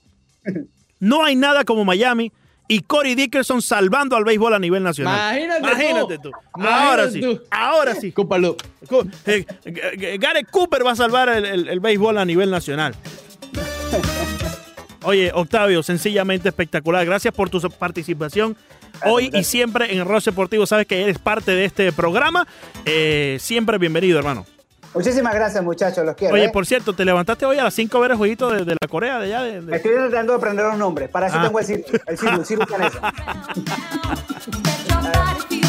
No hay nada como Miami y Corey Dickerson salvando al béisbol a nivel nacional. Imagínate tú. Imagínate tú. Imagínate Ahora sí, ahora sí. Cúpalo. Cu- eh, eh, Gareth Cooper va a salvar el, el- el béisbol a nivel nacional. Oye, Octavio, sencillamente espectacular. Gracias por tu participación hoy y siempre en Rol Deportivo. Sabes que eres parte de este programa. Eh, siempre bienvenido, hermano. Muchísimas gracias, muchachos, los quiero. Oye, ¿eh? por cierto, te levantaste hoy a las 5 a ver el jueguito de, de la Corea, de allá. De, de- Estoy tratando de aprender los nombres. Para eso Ah. tengo el Ciru, el Ciru, Ciru